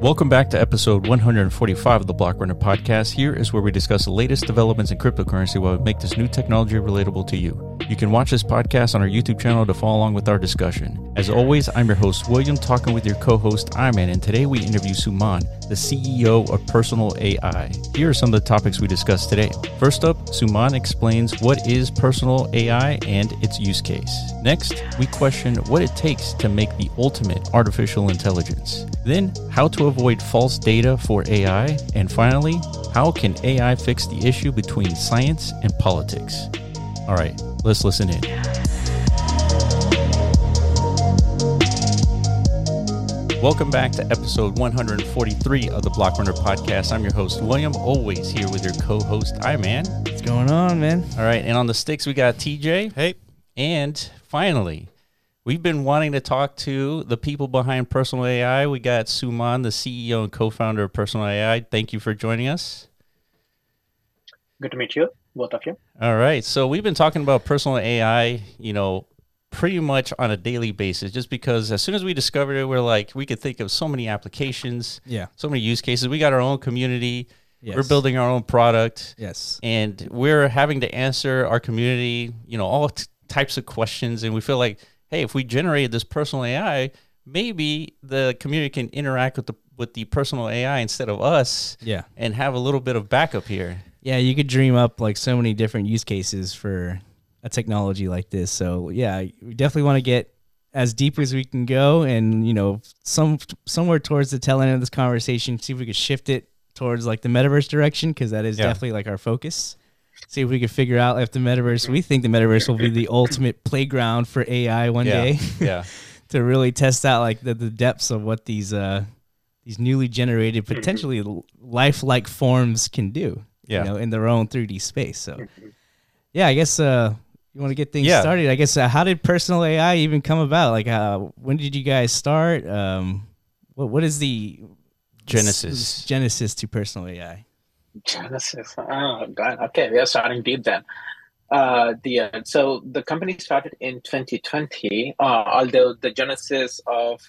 Welcome back to episode 145 of the Blockrunner podcast. Here is where we discuss the latest developments in cryptocurrency while we make this new technology relatable to you. You can watch this podcast on our YouTube channel to follow along with our discussion. As always, I'm your host, William, talking with your co host, Iman, and today we interview Suman, the CEO of Personal AI. Here are some of the topics we discussed today. First up, Suman explains what is Personal AI and its use case. Next, we question what it takes to make the ultimate artificial intelligence. Then, how to avoid false data for AI. And finally, how can AI fix the issue between science and politics? All right, let's listen in. Welcome back to episode 143 of the Blockrunner podcast. I'm your host, William, always here with your co host, Iman. What's going on, man? All right, and on the sticks, we got TJ. Hey. And finally, we've been wanting to talk to the people behind Personal AI. We got Suman, the CEO and co founder of Personal AI. Thank you for joining us. Good to meet you, both of you. All right. So we've been talking about personal AI, you know, pretty much on a daily basis, just because as soon as we discovered it, we're like, we could think of so many applications, Yeah. so many use cases. We got our own community. Yes. We're building our own product. Yes. and we're having to answer our community, you know, all t- types of questions. And we feel like, hey, if we generated this personal AI, maybe the community can interact with the with the personal AI instead of us, Yeah. and have a little bit of backup here. Yeah, you could dream up like so many different use cases for a technology like this. So yeah, we definitely want to get as deep as we can go, and you know, some somewhere towards the tail end of this conversation, see if we could shift it towards like the metaverse direction because that is Yeah. definitely like our focus. See if we could figure out if the metaverse. We think the metaverse will be the ultimate playground for AI one Yeah, day. yeah, to really test out like the, the depths of what these uh these newly generated potentially l- lifelike forms can do Yeah. you know in their own 3d space so yeah i guess uh you want to get things Yeah. started i guess uh, how did personal ai even come about like uh when did you guys start um what what is the Genesis. genesis to personal ai Genesis. Oh, God. Okay, we are starting deep then. Uh, the uh, so the company started in 2020. Uh, although the genesis of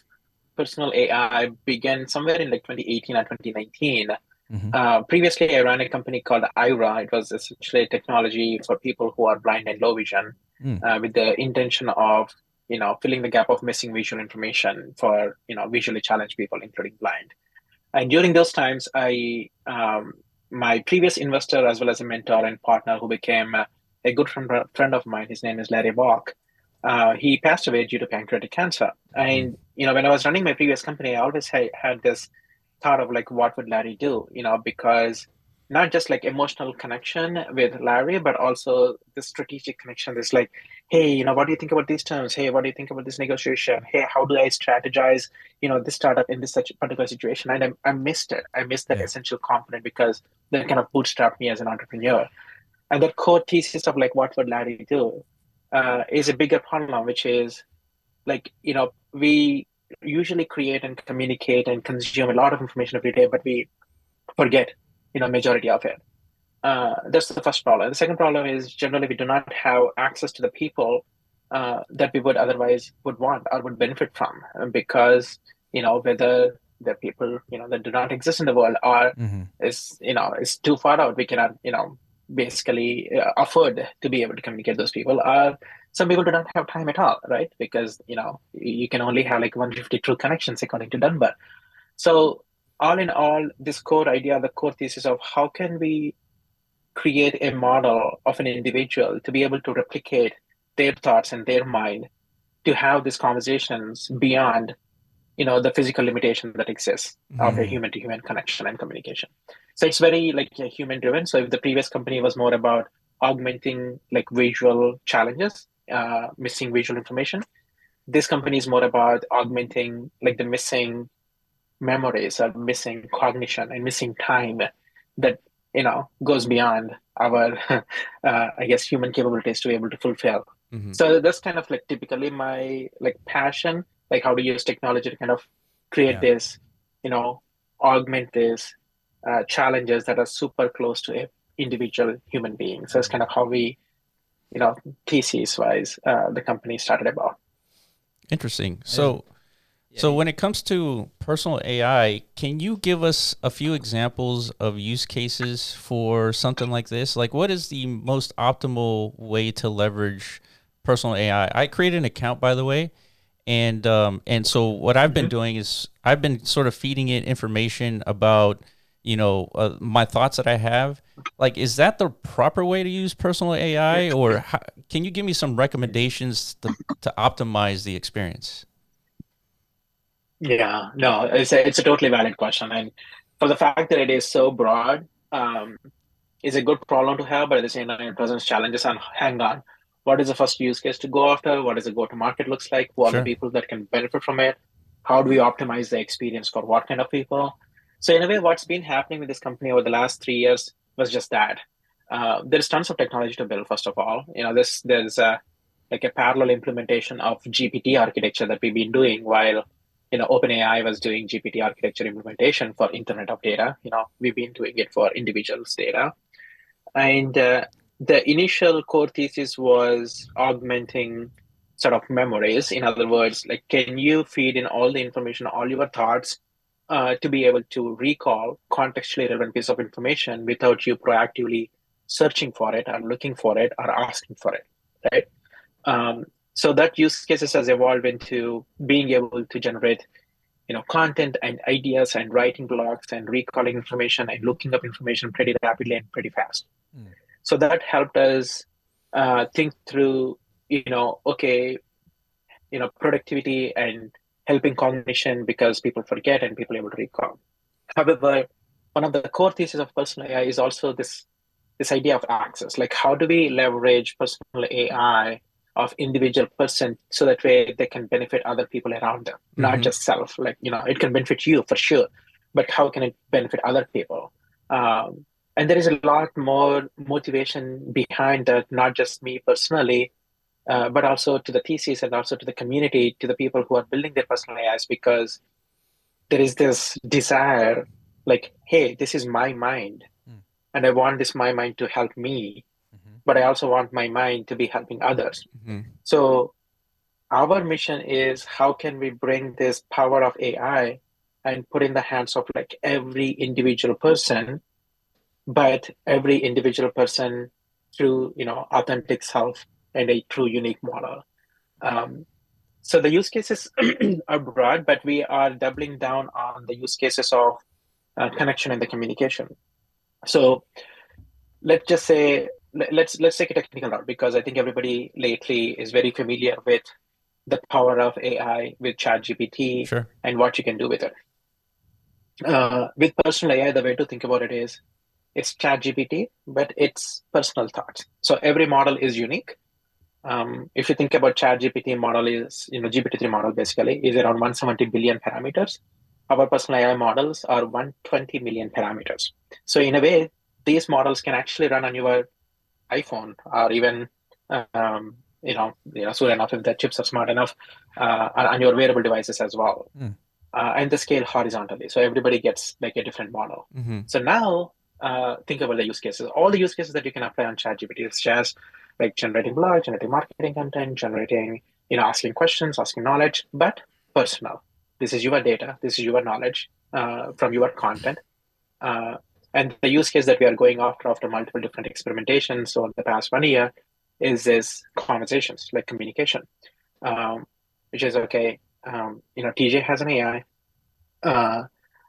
personal AI began somewhere in like 2018 or 2019. Mhm. Uh, previously, I ran a company called Aira. It was essentially technology for people who are blind and low vision, Mm. uh, with the intention of you know filling the gap of missing visual information for you know visually challenged people, including blind. And during those times, I um, my previous investor as well as a mentor and partner who became uh, a good friend friend of mine. His name is Larry Bock. Uh, he passed away due to pancreatic cancer. And you know, when I was running my previous company, I always had, had this thought of like, what would Larry do? You know, because not just like emotional connection with Larry, but also the strategic connection. This like, hey, you know, what do you think about these terms? Hey, what do you think about this negotiation? Hey, how do I strategize? You know, this startup in this such particular situation, and I, I missed it. I missed that Yeah. essential component because that kind of bootstrapped me as an entrepreneur. And that core thesis of like, what would Larry do, uh, is a bigger problem, which is like, you know, we usually create and communicate and consume a lot of information every day, but we forget, you know, majority of it. Uh, that's the first problem. The second problem is generally we do not have access to the people uh, that we would otherwise would want or would benefit from, uh, because you know whether the people you know that do not exist in the world or mm-hmm. is you know is too far out. We cannot you know basically uh, afford to be able to communicate those people. Or some people do not have time at all, right? Because you know you can only have like 150 true connections according to Dunbar. So all in all, this core idea, the core thesis of how can we create a model of an individual to be able to replicate their thoughts and their mind to have these conversations beyond you know the physical limitation that exists of a human to human connection and communication. So it's very like human driven so if the previous company was more about augmenting like visual challenges uh, missing visual information this company is more about augmenting like the missing memories or missing cognition and missing time that you know goes beyond our uh, i guess human capabilities to be able to fulfill Mhm. so that's kind of like typically my like passion like how to use technology to kind of create Yeah. this you know augment these uh, challenges that are super close to a individual human being so that's kind of how we you know thesis wise uh, the company started about Interesting. So, So when it comes to personal AI, can you give us a few examples of use cases for something like this? Like what is the most optimal way to leverage personal AI? I created an account by the way, and um, and so what I've been mm-hmm. doing is I've been sort of feeding it information about you know uh, my thoughts that I have. Like, is that the proper way to use personal AI, or how, can you give me some recommendations to, to optimize the experience? Yeah, no, it's a, it's a totally valid question. And for the fact that it is so broad, um, is a good problem to have, but at the same time, it presents challenges. And hang on, what is the first use case to go after? What does the go to market looks like? Who are sure. the people that can benefit from it? How do we optimize the experience for what kind of people? So in a way, what's been happening with this company over the last three years was just that. Uh, there's tons of technology to build. First of all, you know, this there's a, like a parallel implementation of GPT architecture that we've been doing while you know, OpenAI was doing GPT architecture implementation for Internet of Data. You know, we've been doing it for individuals' data. And uh, the initial core thesis was augmenting sort of memories. In other words, like, can you feed in all the information, all your thoughts, uh, to be able to recall contextually relevant piece of information without you proactively searching for it or looking for it or asking for it, right? Um, so that use cases has evolved into being able to generate you know content and ideas and writing blogs and recalling information and looking up information pretty rapidly and pretty fast. Mm. so that helped us uh, think through you know okay you know productivity and helping cognition because people forget and people are able to recall. However one of the core theses of personal ai is also this this idea of access. Like how do we leverage personal ai of individual person so that way they can benefit other people around them mm-hmm. not just self like you know it can benefit you for sure but how can it benefit other people um, and there is a lot more motivation behind that not just me personally uh, but also to the thesis and also to the community to the people who are building their personal ais because there is this desire like hey this is my mind mm. and i want this my mind to help me but I also want my mind to be helping others. Mm-hmm. So our mission is how can we bring this power of AI and put in the hands of like every individual person, but every individual person through you know authentic self and a true unique model. Um, so the use cases are broad, but we are doubling down on the use cases of uh, connection and the communication. So let's just say let's let's take a technical route because I think everybody lately is very familiar with the power of AI with ChatGPT sure. and what you can do with it. Uh, with personal AI, the way to think about it is it's ChatGPT, but it's personal thoughts. So every model is unique. Um, if you think about ChatGPT model is, you know, GPT-3 model basically is around 170 billion parameters. Our personal AI models are 120 million parameters. So in a way, these models can actually run on your iPhone or even um, you know, you know, soon enough if the chips are smart enough, uh, on your wearable devices as well, mm. uh, and the scale horizontally. So everybody gets like a different model. Mm-hmm. So now uh, think about the use cases. All the use cases that you can apply on ChatGPT is just like generating blog, generating marketing content, generating, you know, asking questions, asking knowledge, but personal. This is your data. This is your knowledge uh, from your content. Uh, and the use case that we are going after after multiple different experimentations over the past one year is this conversations, like communication, um, which is okay. Um, you know, TJ has an AI. Uh,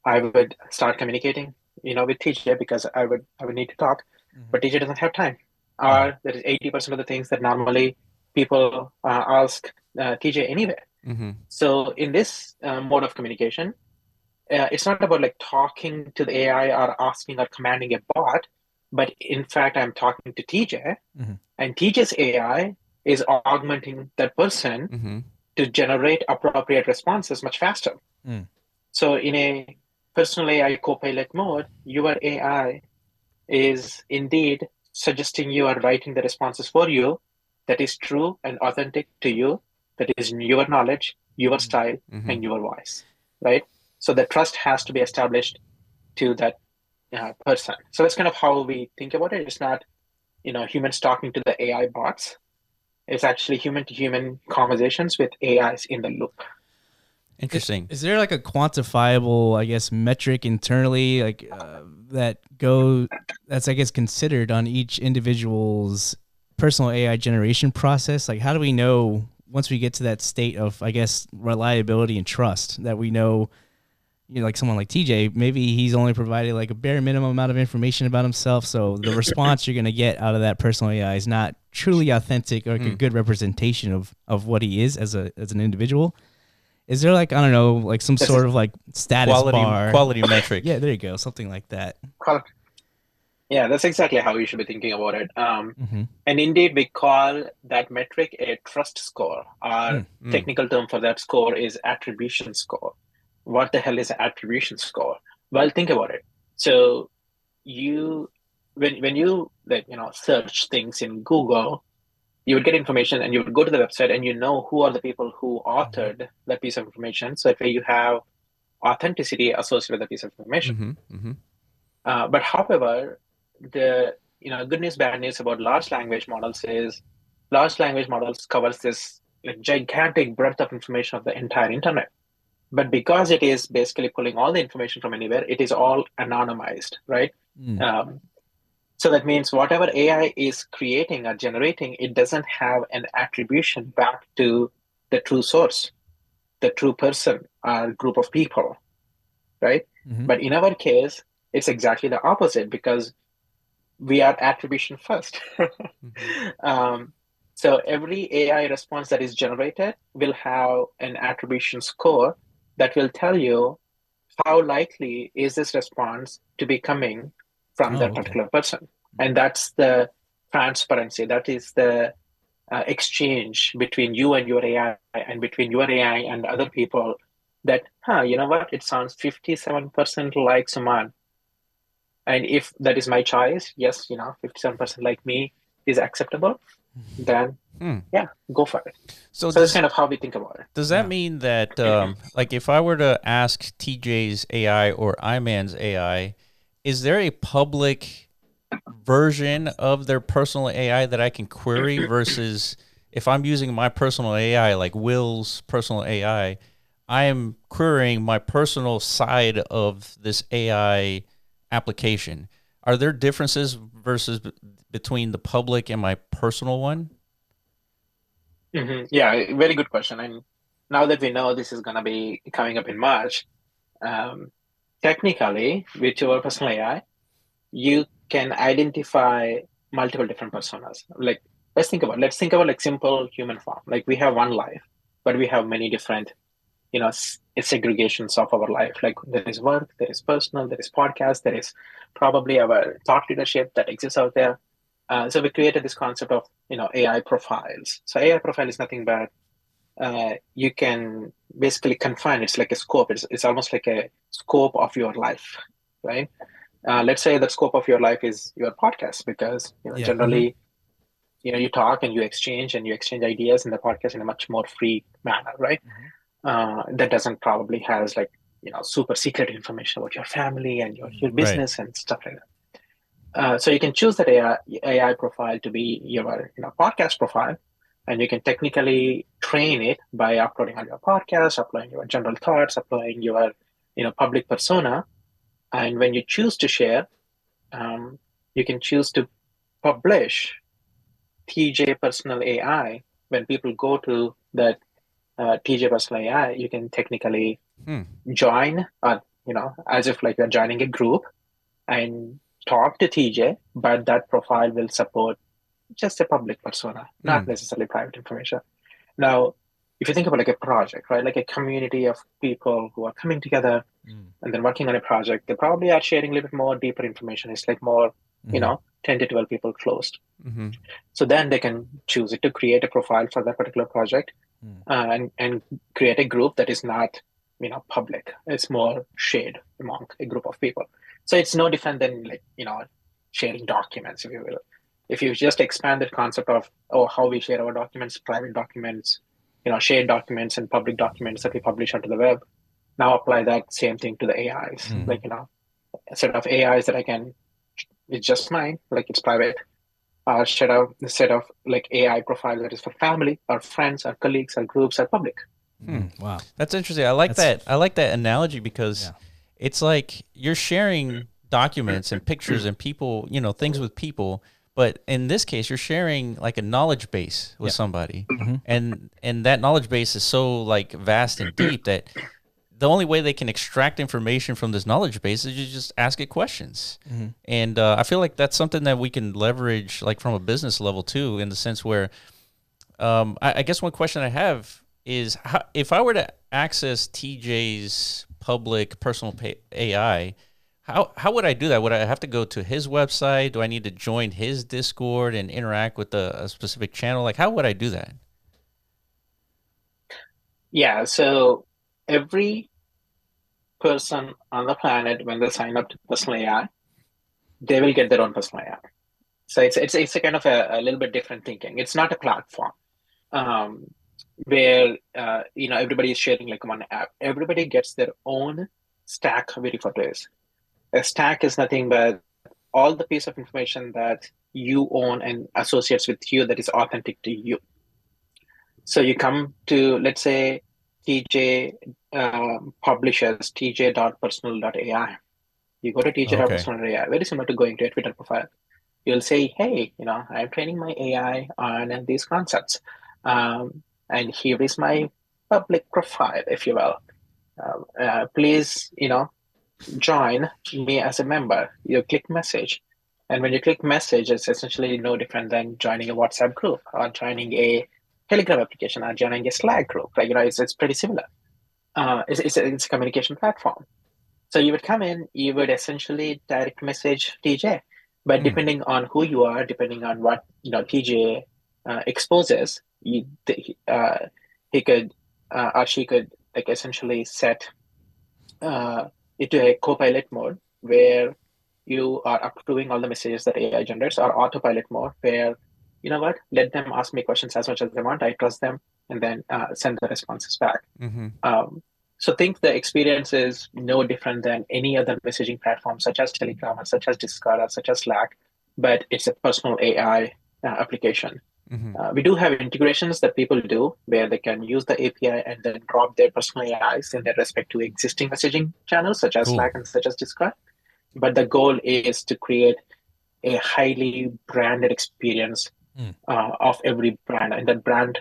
I would start communicating, you know, with TJ because I would I would need to talk, mm-hmm. but TJ doesn't have time. Or there is eighty percent of the things that normally people uh, ask uh, TJ anyway. Mm-hmm. So in this uh, mode of communication, uh, it's not about like talking to the AI or asking or commanding a bot, but in fact, I'm talking to TJ, mm-hmm. and TJ's AI is augmenting that person mm-hmm. to generate appropriate responses much faster. Mm. So, in a personal AI copilot mode, your AI is indeed suggesting you are writing the responses for you that is true and authentic to you, that is your knowledge, your mm-hmm. style, mm-hmm. and your voice, right? So the trust has to be established to that uh, person. So that's kind of how we think about it. It's not, you know, humans talking to the AI bots. It's actually human to human conversations with AIs in the loop. Interesting. Is, is there like a quantifiable, I guess, metric internally, like uh, that go that's I guess considered on each individual's personal AI generation process? Like, how do we know once we get to that state of, I guess, reliability and trust that we know? You know, like someone like TJ, maybe he's only provided like a bare minimum amount of information about himself. So the response you're gonna get out of that personal AI is not truly authentic or like a Hmm. good representation of of what he is as a as an individual. Is there like I don't know, like some sort of like status Quality bar? quality metric. Yeah, there you go, something like that. Yeah, that's exactly how you should be thinking about it. Um, hmm and indeed, we call that metric a trust score. Our Mm, mm. technical term for that score is attribution score. What the hell is an attribution score? Well, think about it. So you when when you like you know search things in Google, you would get information and you would go to the website and you know who are the people who authored that piece of information. So that way you have authenticity associated with that piece of information. Mm-hmm, mm-hmm. Uh, but however, the you know good news bad news about large language models is large language models covers this like gigantic breadth of information of the entire internet. But because it is basically pulling all the information from anywhere, it is all anonymized, right? Mm. Um, so that means whatever AI is creating or generating, it doesn't have an attribution back to the true source, the true person or group of people, right? Mhm. But in our case, it's exactly the opposite because we are attribution first. um, so every AI response that is generated will have an attribution score that will tell you how likely is this response to be coming from Oh, that okay. particular person. And that's the transparency. That is the uh, exchange between you and your AI and between your AI and other people that, huh, you know what? It sounds 57% like Suman. And if that is my choice, yes, you know, 57% like me is acceptable, then Hmm. yeah, go for it. So, So that's kind of how we think about it. does that Yeah. mean that, um, like, if I were to ask TJ's AI or Iman's AI, is there a public version of their personal AI that I can query versus if I'm using my personal AI, like Will's personal AI, I am querying my personal side of this AI application. Are there differences versus between the public and my personal one? hmm Yeah, very good question. And now that we know this is going to be coming up in March, um, technically, with your personal AI, you can identify multiple different personas. Like, let's think about let's think about like simple human form. Like we have one life, but we have many different, you know, s- segregations of our life. Like there is work, there is personal, there is podcast, there is probably our thought leadership that exists out there. Uh, so we created this concept of you know AI profiles. So AI profile is nothing but uh, you can basically confine. It's like a scope. It's it's almost like a scope of your life, right? Uh, let's say the scope of your life is your podcast because you know Yeah. generally you know you talk and you exchange and you exchange ideas in the podcast in a much more free manner, right? Uh, that doesn't probably has like you know super secret information about your family and your, your Right. business and stuff like that. Uh, so you can choose that AI, AI profile to be your you know podcast profile, and you can technically train it by uploading on your podcast, uploading your general thoughts, uploading your you know public persona, and when you choose to share, um, you can choose to publish TJ Personal AI. When people go to that uh, TJ Personal AI, you can technically Hmm. join, uh, you know, as if like you're joining a group and talk to TJ, but that profile will support just a public persona, not Hmm. necessarily private information. Now, if you think about like a project, right, like a community of people who are coming together Mm. and then working on a project, they probably are sharing a little bit more deeper information. It's like more, you Mhm. know, 10 to 12 people closed. Mm-hmm. So then they can choose it to create a profile for that particular project Hmm. uh, and, and create a group that is not, you know, public. It's more shared among a group of people. So it's no different than like, you know, sharing documents, if you will. If you just expand that concept of, oh, how we share our documents, private documents, you know, shared documents and public documents that we publish onto the web, now apply that same thing to the AIs. Hmm. Like, you know, a set of AIs that I can, it's just mine, like it's private uh, set of set of like AI profile that is for family, or friends, or colleagues, or groups, or public. Hmm. Wow. That's interesting. I like That's- that. I like that analogy because Yeah. It's like you're sharing documents and pictures and people, you know, things with people. But in this case, you're sharing like a knowledge base with Yeah. somebody, Mhm. and and that knowledge base is so like vast and deep that the only way they can extract information from this knowledge base is you just ask it questions. Mhm. And uh, I feel like that's something that we can leverage, like from a business level too, in the sense where, um, I, I guess one question I have is, how, if I were to access TJ's public personal AI, how how would I do that? Would I have to go to his website? Do I need to join his Discord and interact with a, a specific channel? Like, how would I do that? Yeah, so every person on the planet, when they sign up to personal AI, they will get their own personal AI. So it's it's it's a kind of a, a little bit different thinking. It's not a platform um, where uh, you know everybody is sharing like one app. Everybody gets their own stack. We refer to as a stack is nothing but all the piece of information that you own and associates with you that is authentic to you. So you come to let's say TJ um, publishes tj.personal.ai. You go to tj.personal.ai, very similar to going to a Twitter profile. You'll say, hey, you know, I'm training my AI on these concepts. Um, and here is my public profile, if you will. Um, uh, please, you know, join me as a member. You click message. And when you click message, it's essentially no different than joining a WhatsApp group or joining a Telegram application or joining a Slack group. Like, you know, it's, it's pretty similar. Uh, it's, it's, a, it's a communication platform. So you would come in, you would essentially direct message TJ. But Hmm. depending on who you are, depending on what you know TJ uh, exposes, you, uh, he could uh, or she could like essentially set uh, it to a co-pilot mode where you are approving all the messages that AI generates, or autopilot mode where you know what, let them ask me questions as much as they want. I trust them, and then uh, send the responses back. Mm-hmm. Um, so think the experience is no different than any other messaging platform, such as Telegram, or such as Discord, or such as Slack, but it's a personal AI uh, application. Mm-hmm. Uh, we do have integrations that people do where they can use the API and then drop their personal AIs in their respect to existing messaging channels, such as Cool. Slack and such as Discord. But the goal is to create a highly branded experience Hmm. uh, of every brand, and that brand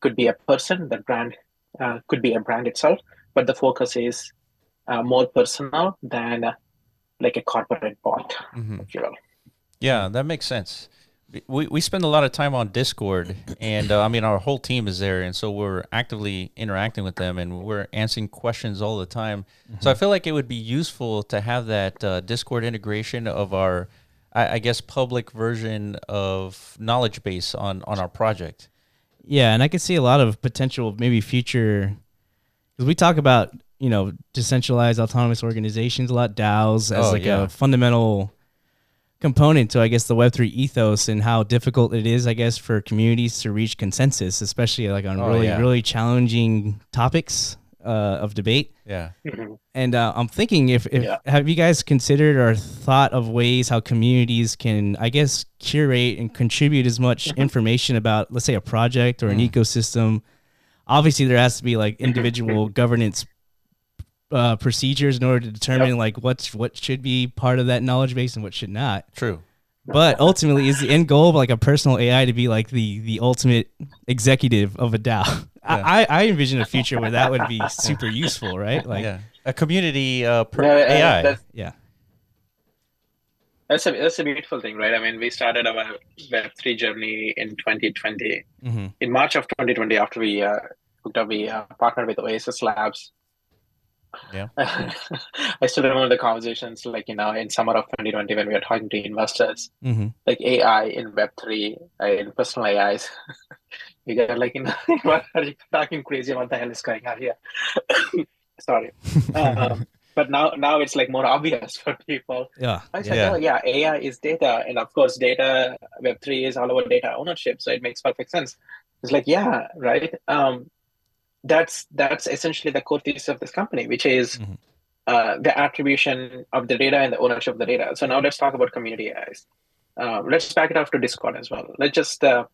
could be a person. That brand uh, could be a brand itself, but the focus is uh, more personal than uh, like a corporate bot, Mm-hmm. if you will. Yeah, that makes sense. We we spend a lot of time on Discord, and uh, I mean our whole team is there, and so we're actively interacting with them, and we're answering questions all the time. So I feel like it would be useful to have that uh, Discord integration of our, I, I guess, public version of knowledge base on on our project. Yeah, and I could see a lot of potential, maybe future, because we talk about you know decentralized autonomous organizations a lot, DAOs as Oh, like yeah. a fundamental component to I guess the Web three ethos and how difficult it is, I guess, for communities to reach consensus, especially like on Oh, really yeah. really challenging topics uh, of debate. Yeah. Mhm. And uh, I'm thinking if, if Yeah. have you guys considered or thought of ways how communities can, I guess, curate and contribute as much Mm-hmm. information about, let's say, a project or an Mm. ecosystem. Obviously, there has to be like individual governance uh, procedures in order to determine like what's what should be part of that knowledge base and what should not. True. But ultimately, is the end goal of like a personal AI to be like the the ultimate executive of a DAO? I, I I envision a future where that would be super useful, right? Like, yeah. A community uh, per No, uh, AI. that's- yeah. That's a that's a beautiful thing, right? I mean, we started our Web three journey in 2020. hmm In March of 2020, after we uh, hooked up, we uh, partnered with Oasis Labs. Yeah. I still remember the conversations, like you know, in summer of 2020 when we were talking to investors, hmm like AI in Web three, uh, in personal AIs. you got like, you know, what are you talking crazy? What the hell is going on here? Sorry. Um, but now, now it's like more obvious for people. Yeah. I said, Yeah. oh, yeah, AI is data. And of course, data, Web3 is all about data ownership. So it makes perfect sense. It's like, yeah, right. Um, that's that's essentially the core thesis of this company, which is Mhm. uh, the attribution of the data and the ownership of the data. So now let's talk about community AIs. Um, let's back it up to Discord as well. Let's just uh,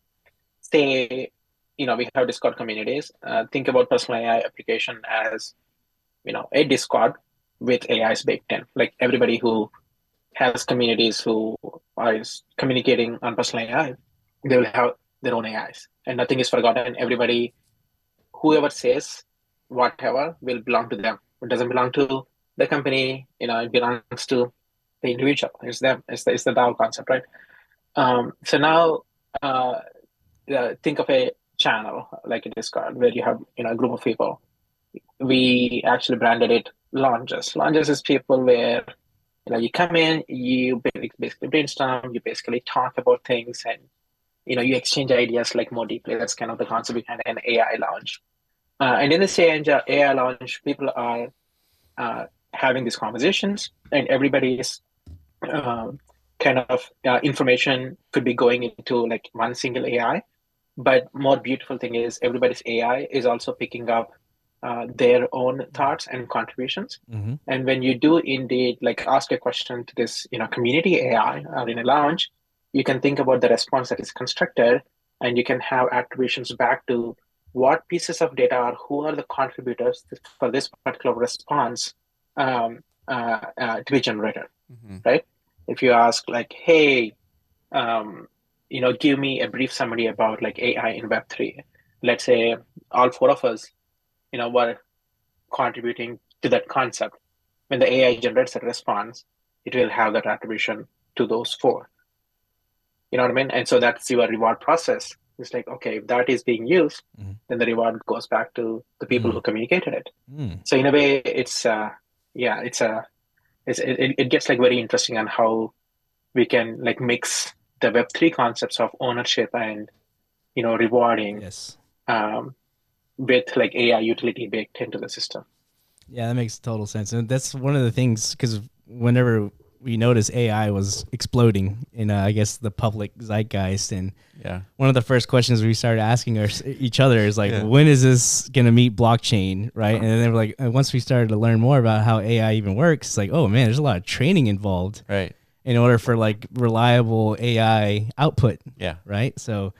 say you know we have Discord communities. Uh, think about personal AI application as you know a Discord with AIs baked in. Like everybody who has communities who are communicating on personal AI, they will have their own AIs, and nothing is forgotten. Everybody, whoever says whatever, will belong to them. It doesn't belong to the company. You know, it belongs to the individual. It's them. It's the, it's the DAO concept, right? Um, so now, uh, uh, think of a channel like a Discord where you have you know a group of people. We actually branded it lounges. Lounges is people where you know you come in, you basically brainstorm, you basically talk about things, and you know you exchange ideas like more deeply. That's kind of the concept behind an AI lounge. Uh, and in the this AI lounge, people are uh, having these conversations, and everybody is um, kind of uh, information could be going into like one single AI. But more beautiful thing is everybody's AI is also picking up uh, their own thoughts and contributions. Mm-hmm. And when you do indeed like ask a question to this, you know, community AI or in a lounge, you can think about the response that is constructed, and you can have attributions back to what pieces of data are who are the contributors for this particular response um, uh, uh, to be generated, mm-hmm. right? If you ask like, hey, um, you know, give me a brief summary about like AI in Web three. Let's say all four of us, you know, were contributing to that concept. When the AI generates a response, it will have that attribution to those four. You know what I mean? And so that's your reward process. It's like, okay, if that is being used, mm. then the reward goes back to the people mm. who communicated it. Mm. So in a way, it's uh, yeah, it's a it's, it, it gets like very interesting on how we can like mix the Web three concepts of ownership and you know rewarding yes. um, with like AI utility baked into the system. Yeah, that makes total sense, and that's one of the things because whenever we noticed AI was exploding in, uh, I guess, the public zeitgeist. And yeah, one of the first questions we started asking our, each other is like, yeah. when is this gonna meet blockchain, right? And then they were like, once we started to learn more about how AI even works, it's like, oh man, there's a lot of training involved, right? In order for like reliable AI output, yeah, right. So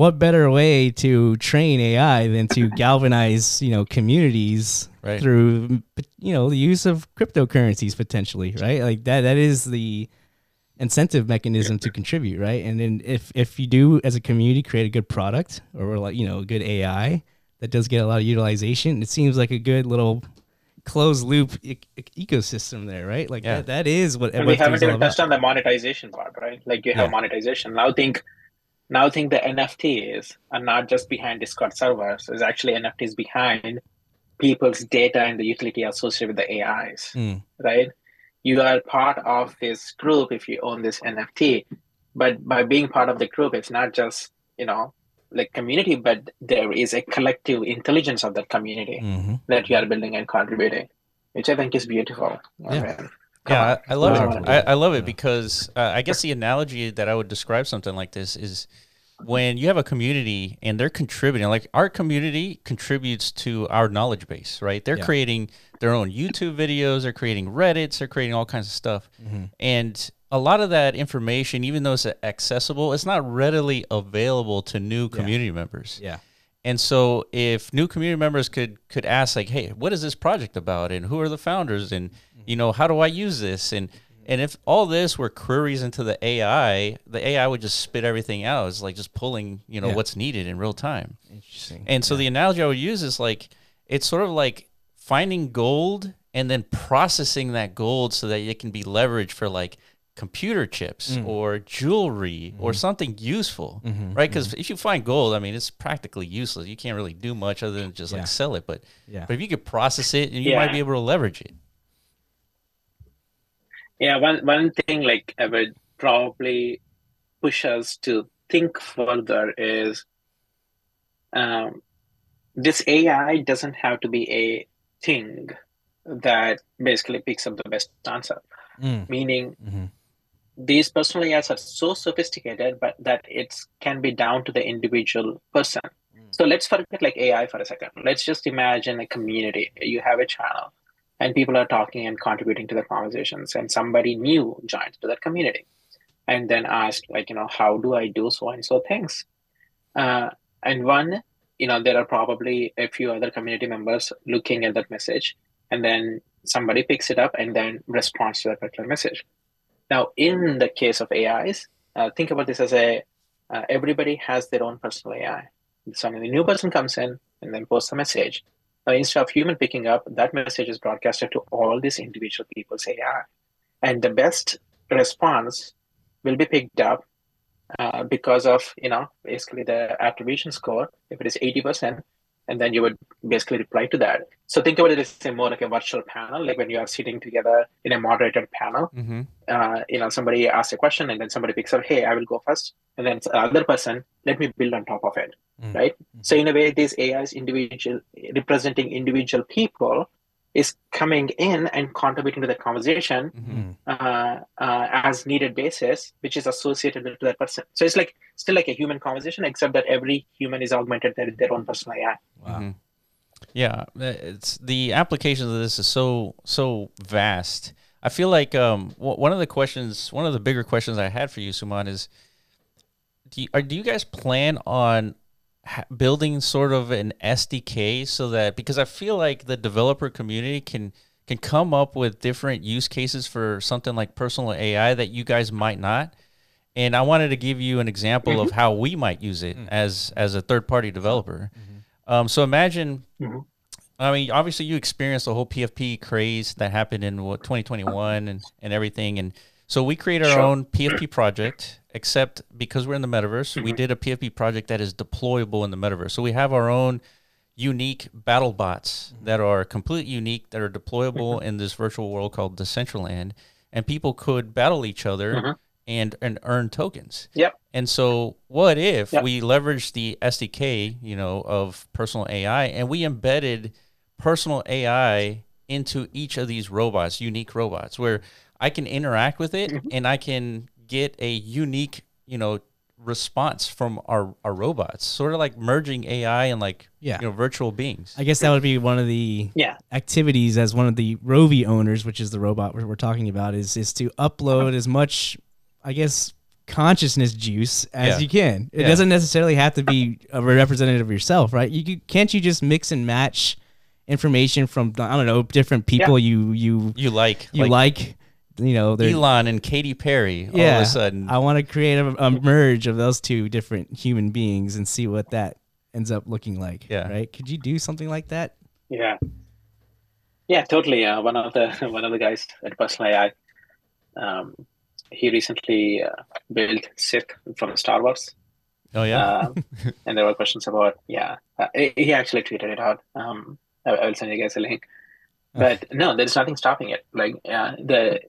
what better way to train AI than to galvanize, you know, communities right. through, you know, the use of cryptocurrencies potentially, right? Like that, that is the incentive mechanism to contribute, right? And then if, if you do as a community create a good product or like, you know, a good AI that does get a lot of utilization, it seems like a good little closed loop e- ecosystem there, right? Like yeah. that, that is what. And we haven't even touched on the monetization part, right? Like you have yeah. monetization. Now think now I think the NFTs are not just behind Discord servers. It's actually NFTs behind people's data and the utility associated with the AIs, mm. right? You are part of this group if you own this NFT, but by being part of the group, it's not just you know like community, but there is a collective intelligence of that community mm-hmm. that you are building and contributing, which I think is beautiful. Yeah. Yeah, I, I, love it. I, I, love it because uh, I guess the analogy that I would describe something like this is when you have a community and they're contributing, like our community contributes to our knowledge base, right? They're yeah. creating their own YouTube videos, they're creating Reddits, they're creating all kinds of stuff. Mm-hmm. And a lot of that information, even though it's accessible, it's not readily available to new community yeah. members. Yeah. And so if new community members could could ask like, "Hey, what is this project about and who are the founders and mm-hmm. you know, how do I use this?" and mm-hmm. and if all this were queries into the AI, the AI would just spit everything out. It's like just pulling, you know, yeah. what's needed in real time. Interesting. And so yeah. the analogy I would use is like it's sort of like finding gold and then processing that gold so that it can be leveraged for like computer chips mm. or jewelry mm-hmm. or something useful, mm-hmm. right? Because mm-hmm. if you find gold, I mean, it's practically useless. You can't really do much other than just yeah. like sell it. But yeah. but if you could process it, you might be able to leverage it. Yeah, one one thing like I would probably push us to think further is um, this AI doesn't have to be a thing that basically picks up the best answer. Mm. Meaning, mm-hmm. These personal AIs are so sophisticated, but that it can be down to the individual person. Mm. So let's forget like AI for a second. Let's just imagine a community. You have a channel and people are talking and contributing to the conversations and somebody new joins to that community and then asked like you know how do i do so and so things uh, and one, you know, there are probably a few other community members looking at that message, and then somebody picks it up and then responds to that particular message. Now, in the case of AIs, uh, think about this as a uh, everybody has their own personal AI. So when a new person comes in and then posts a message, uh, instead of human picking up, that message is broadcasted to all these individual people's AI. And the best response will be picked up uh, because of, you know, basically the attribution score. If it is 80%, and then you would basically reply to that. So think about it as a more like a virtual panel, like when you are sitting together in a moderated panel. Mm-hmm. Uh, you know, somebody asks a question, and then somebody picks up, "Hey, I will go first," and then the other person, let me build on top of it, mm-hmm. right? So in a way, these AIs individual representing individual people is coming in and contributing to the conversation mm-hmm. uh, uh, as needed basis, which is associated with that person. So it's like still like a human conversation, except that every human is augmented with their own personal AI. Wow. Mm-hmm. Yeah, it's the applications of this is so so vast. I feel like um, one of the questions, one of the bigger questions I had for you, Suman, is do you, are, do you guys plan on building sort of an SDK so that because I feel like the developer community can can come up with different use cases for something like personal AI that you guys might not. And I wanted to give you an example mm-hmm. of how we might use it mm-hmm. as as a third party developer. Mm-hmm. Um, so imagine, mm-hmm. I mean, obviously you experienced the whole PFP craze that happened in what 2021 and and everything, and so we create our sure. own PFP project except because we're in the metaverse, mm-hmm. we did a PFP project that is deployable in the metaverse. So we have our own unique battle bots mm-hmm. that are completely unique, that are deployable mm-hmm. in this virtual world called Decentraland, and people could battle each other mm-hmm. and and earn tokens. Yep. And so, what if yep. we leverage the SDK, you know, of personal AI, and we embedded personal AI into each of these robots, unique robots, where I can interact with it mm-hmm. and I can get a unique, you know, response from our, our robots, sort of like merging AI and like yeah. you know virtual beings. I guess that would be one of the yeah. activities as one of the Rovi owners, which is the robot we're, we're talking about, is is to upload uh-huh. as much, I guess, consciousness juice as yeah. you can. It yeah. doesn't necessarily have to be a representative of yourself, right? You can't you just mix and match information from I don't know different people you you you like you like, like you know, Elon and Katy Perry. Yeah, all of a sudden, I want to create a, a, merge of those two different human beings and see what that ends up looking like. Yeah, right. Could you do something like that? Yeah, yeah, totally. Uh, one of the one of the guys at Personal AI, um, he recently uh, built Sith from Star Wars. Oh yeah, uh, and there were questions about yeah. Uh, he actually tweeted it out. Um, I, I will send you guys a link but no there is nothing stopping it like uh, the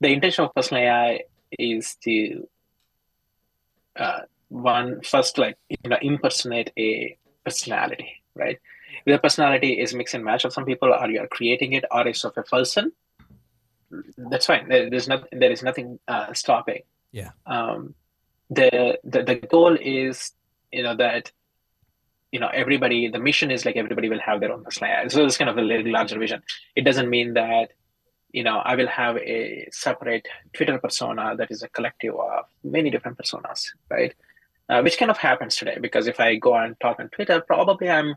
the intention of personal AI is to uh, one first like you know impersonate a personality, right? The personality is mix and match of some people, or you are creating it, or it's of a person. That's fine. There, there's not there is nothing uh, stopping. Yeah. Um, the, the the goal is you know that you know everybody the mission is like everybody will have their own personal AI. So it's kind of a little larger vision. It doesn't mean that you know, I will have a separate Twitter persona that is a collective of many different personas, right? Uh, which kind of happens today because if I go and talk on Twitter, probably I'm,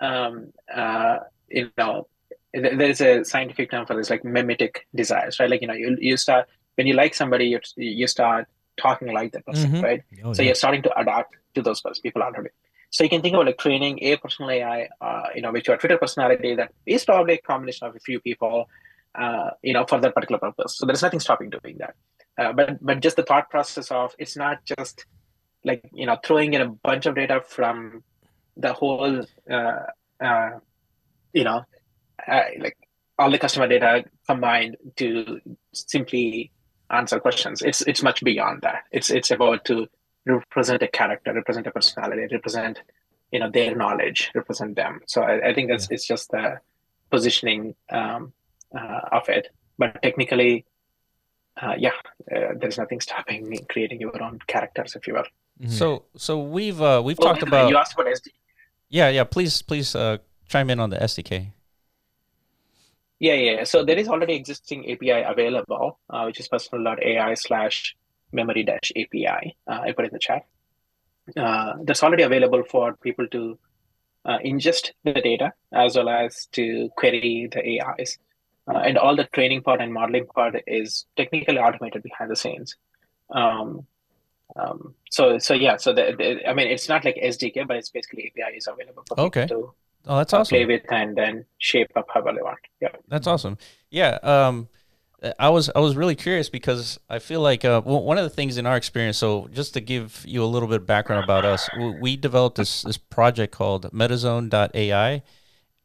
um, uh, you know, there's a scientific term for this, like mimetic desires, right? Like you know, you you start when you like somebody, you you start talking like that person, mm-hmm. right? Oh, so yeah. you're starting to adapt to those people already. So you can think about like training a personal AI, uh, you know, with your Twitter personality that is probably a combination of a few people uh, you know, for that particular purpose. So there's nothing stopping doing that. Uh, but but just the thought process of it's not just like you know throwing in a bunch of data from the whole uh, uh, you know uh, like all the customer data combined to simply answer questions. It's it's much beyond that. It's it's about to represent a character, represent a personality, represent you know their knowledge, represent them. So I, I think that's yeah. it's just the positioning um, of it. But technically, uh, yeah, uh, there's nothing stopping me creating your own characters, if you will. Mm-hmm. So, so we've uh, we've talked about. You asked about SDK. Yeah, yeah. Please, please uh, chime in on the SDK. Yeah, yeah. So there is already existing API available, uh, which is personal.ai slash memory dash API. Uh, I put it in the chat. uh, that's already available for people to uh, ingest the data as well as to query the AIs. Uh, and all the training part and modeling part is technically automated behind the scenes. Um, um, so, so yeah, so the, the, I mean, it's not like SDK, but it's basically API is available for okay. people to oh, that's awesome. play with and then shape up however they want. Yeah, that's awesome. Yeah, um, I was I was really curious because I feel like uh, one of the things in our experience. So just to give you a little bit of background about us, we developed this this project called Metazone.ai,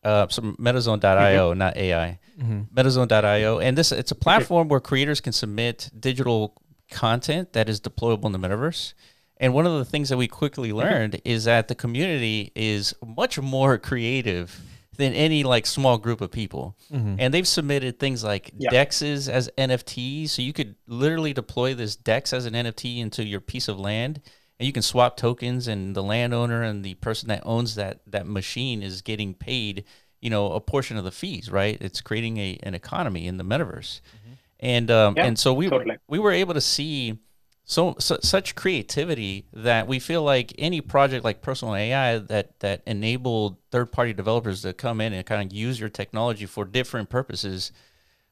uh, some Metazone.io, mm-hmm. not AI, mm-hmm. Metazone.io, and this it's a platform where creators can submit digital content that is deployable in the metaverse. And one of the things that we quickly learned is that the community is much more creative than any like small group of people. Mm-hmm. And they've submitted things like yeah. dexes as NFTs. So you could literally deploy this dex as an NFT into your piece of land and you can swap tokens and the landowner and the person that owns that that machine is getting paid, you know, a portion of the fees, right? It's creating a an economy in the metaverse. Mm-hmm. And um yeah, and so we totally. we were able to see so, so, such creativity that we feel like any project like personal AI that that enabled third party developers to come in and kind of use your technology for different purposes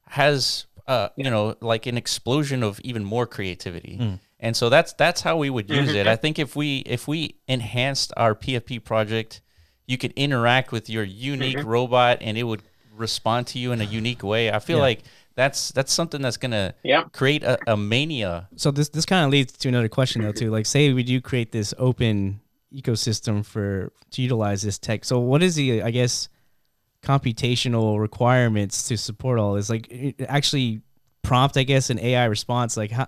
has uh, you know like an explosion of even more creativity. Mm. And so that's that's how we would use it. I think if we if we enhanced our PFP project, you could interact with your unique mm-hmm. robot and it would respond to you in a unique way. I feel yeah. like that's that's something that's gonna yeah. create a, a mania. So this this kind of leads to another question though too. Like say we do create this open ecosystem for to utilize this tech. So what is the I guess computational requirements to support all this? Like actually prompt I guess an AI response. Like how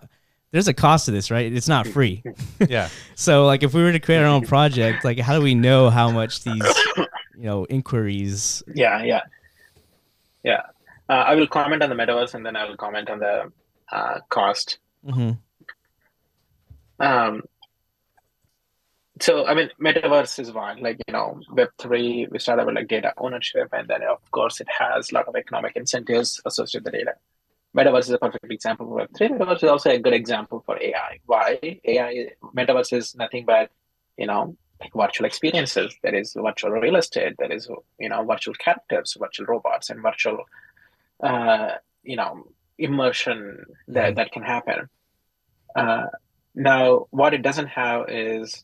there's a cost to this, right? It's not free. yeah. so like if we were to create our own project, like how do we know how much these you know inquiries? Yeah, yeah, yeah. Uh, I will comment on the metaverse and then I will comment on the uh, cost. Mm-hmm. Um, so I mean, metaverse is one. Like you know, Web three, we started with like data ownership, and then of course it has a lot of economic incentives associated with the data. Metaverse is a perfect example for Web three. Metaverse is also a good example for AI. Why AI? Metaverse is nothing but you know like virtual experiences. There is virtual real estate. There is you know virtual characters, virtual robots, and virtual uh, you know immersion that mm-hmm. that can happen. Uh, now, what it doesn't have is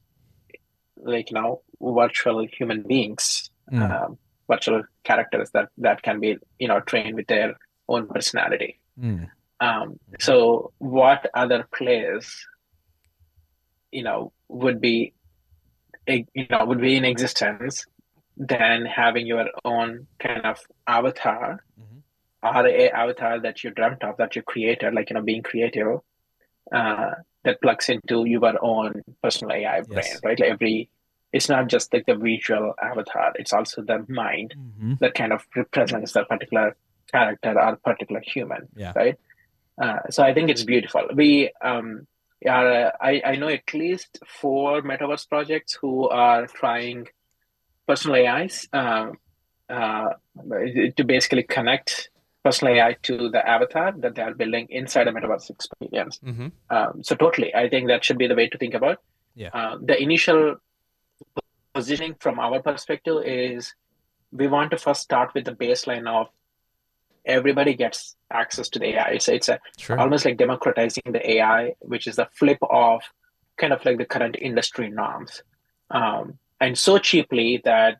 like you know virtual human beings, mm. virtual characters that that can be you know trained with their own personality. Mm. Um, so, what other players, you know, would be, you know, would be in existence than having your own kind of avatar mm-hmm avatar that you dreamt of that you created like you know being creative uh, that plugs into your own personal ai brain yes. right like every it's not just like the visual avatar it's also the mind mm-hmm. that kind of represents that particular character or particular human yeah. right uh, so i think it's beautiful we um are, uh, I, I know at least four metaverse projects who are trying personal ais uh, uh, to basically connect personal AI to the avatar that they are building inside a metaverse experience. Mm-hmm. Um, so totally, I think that should be the way to think about. Yeah. Uh, the initial positioning from our perspective is we want to first start with the baseline of everybody gets access to the AI. It's it's a, sure. almost like democratizing the AI, which is the flip of kind of like the current industry norms, um, and so cheaply that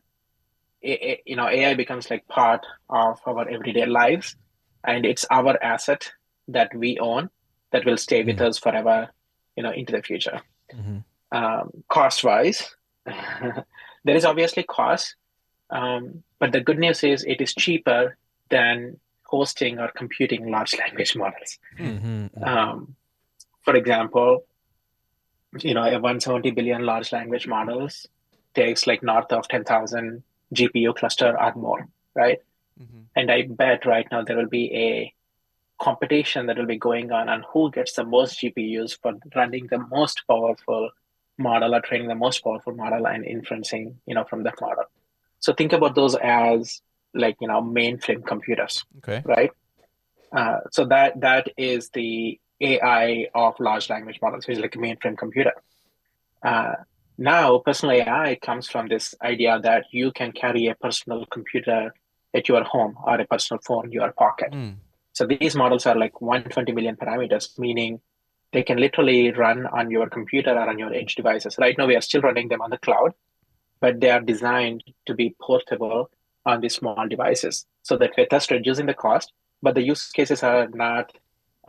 you know ai becomes like part of our everyday lives and it's our asset that we own that will stay with mm-hmm. us forever you know into the future mm-hmm. um, cost wise there is obviously cost um, but the good news is it is cheaper than hosting or computing large language models mm-hmm. um, for example you know a 170 billion large language models takes like north of 10000 GPU cluster or more, right? Mm-hmm. And I bet right now there will be a competition that will be going on on who gets the most GPUs for running the most powerful model or training the most powerful model and inferencing, you know, from that model. So think about those as like you know mainframe computers, okay, right? Uh, so that that is the AI of large language models, which is like a mainframe computer. Uh, now personal AI comes from this idea that you can carry a personal computer at your home or a personal phone in your pocket. Mm. So these models are like 120 million parameters, meaning they can literally run on your computer or on your edge devices. Right now, we are still running them on the cloud, but they are designed to be portable on these small devices so that we're thus reducing the cost. But the use cases are not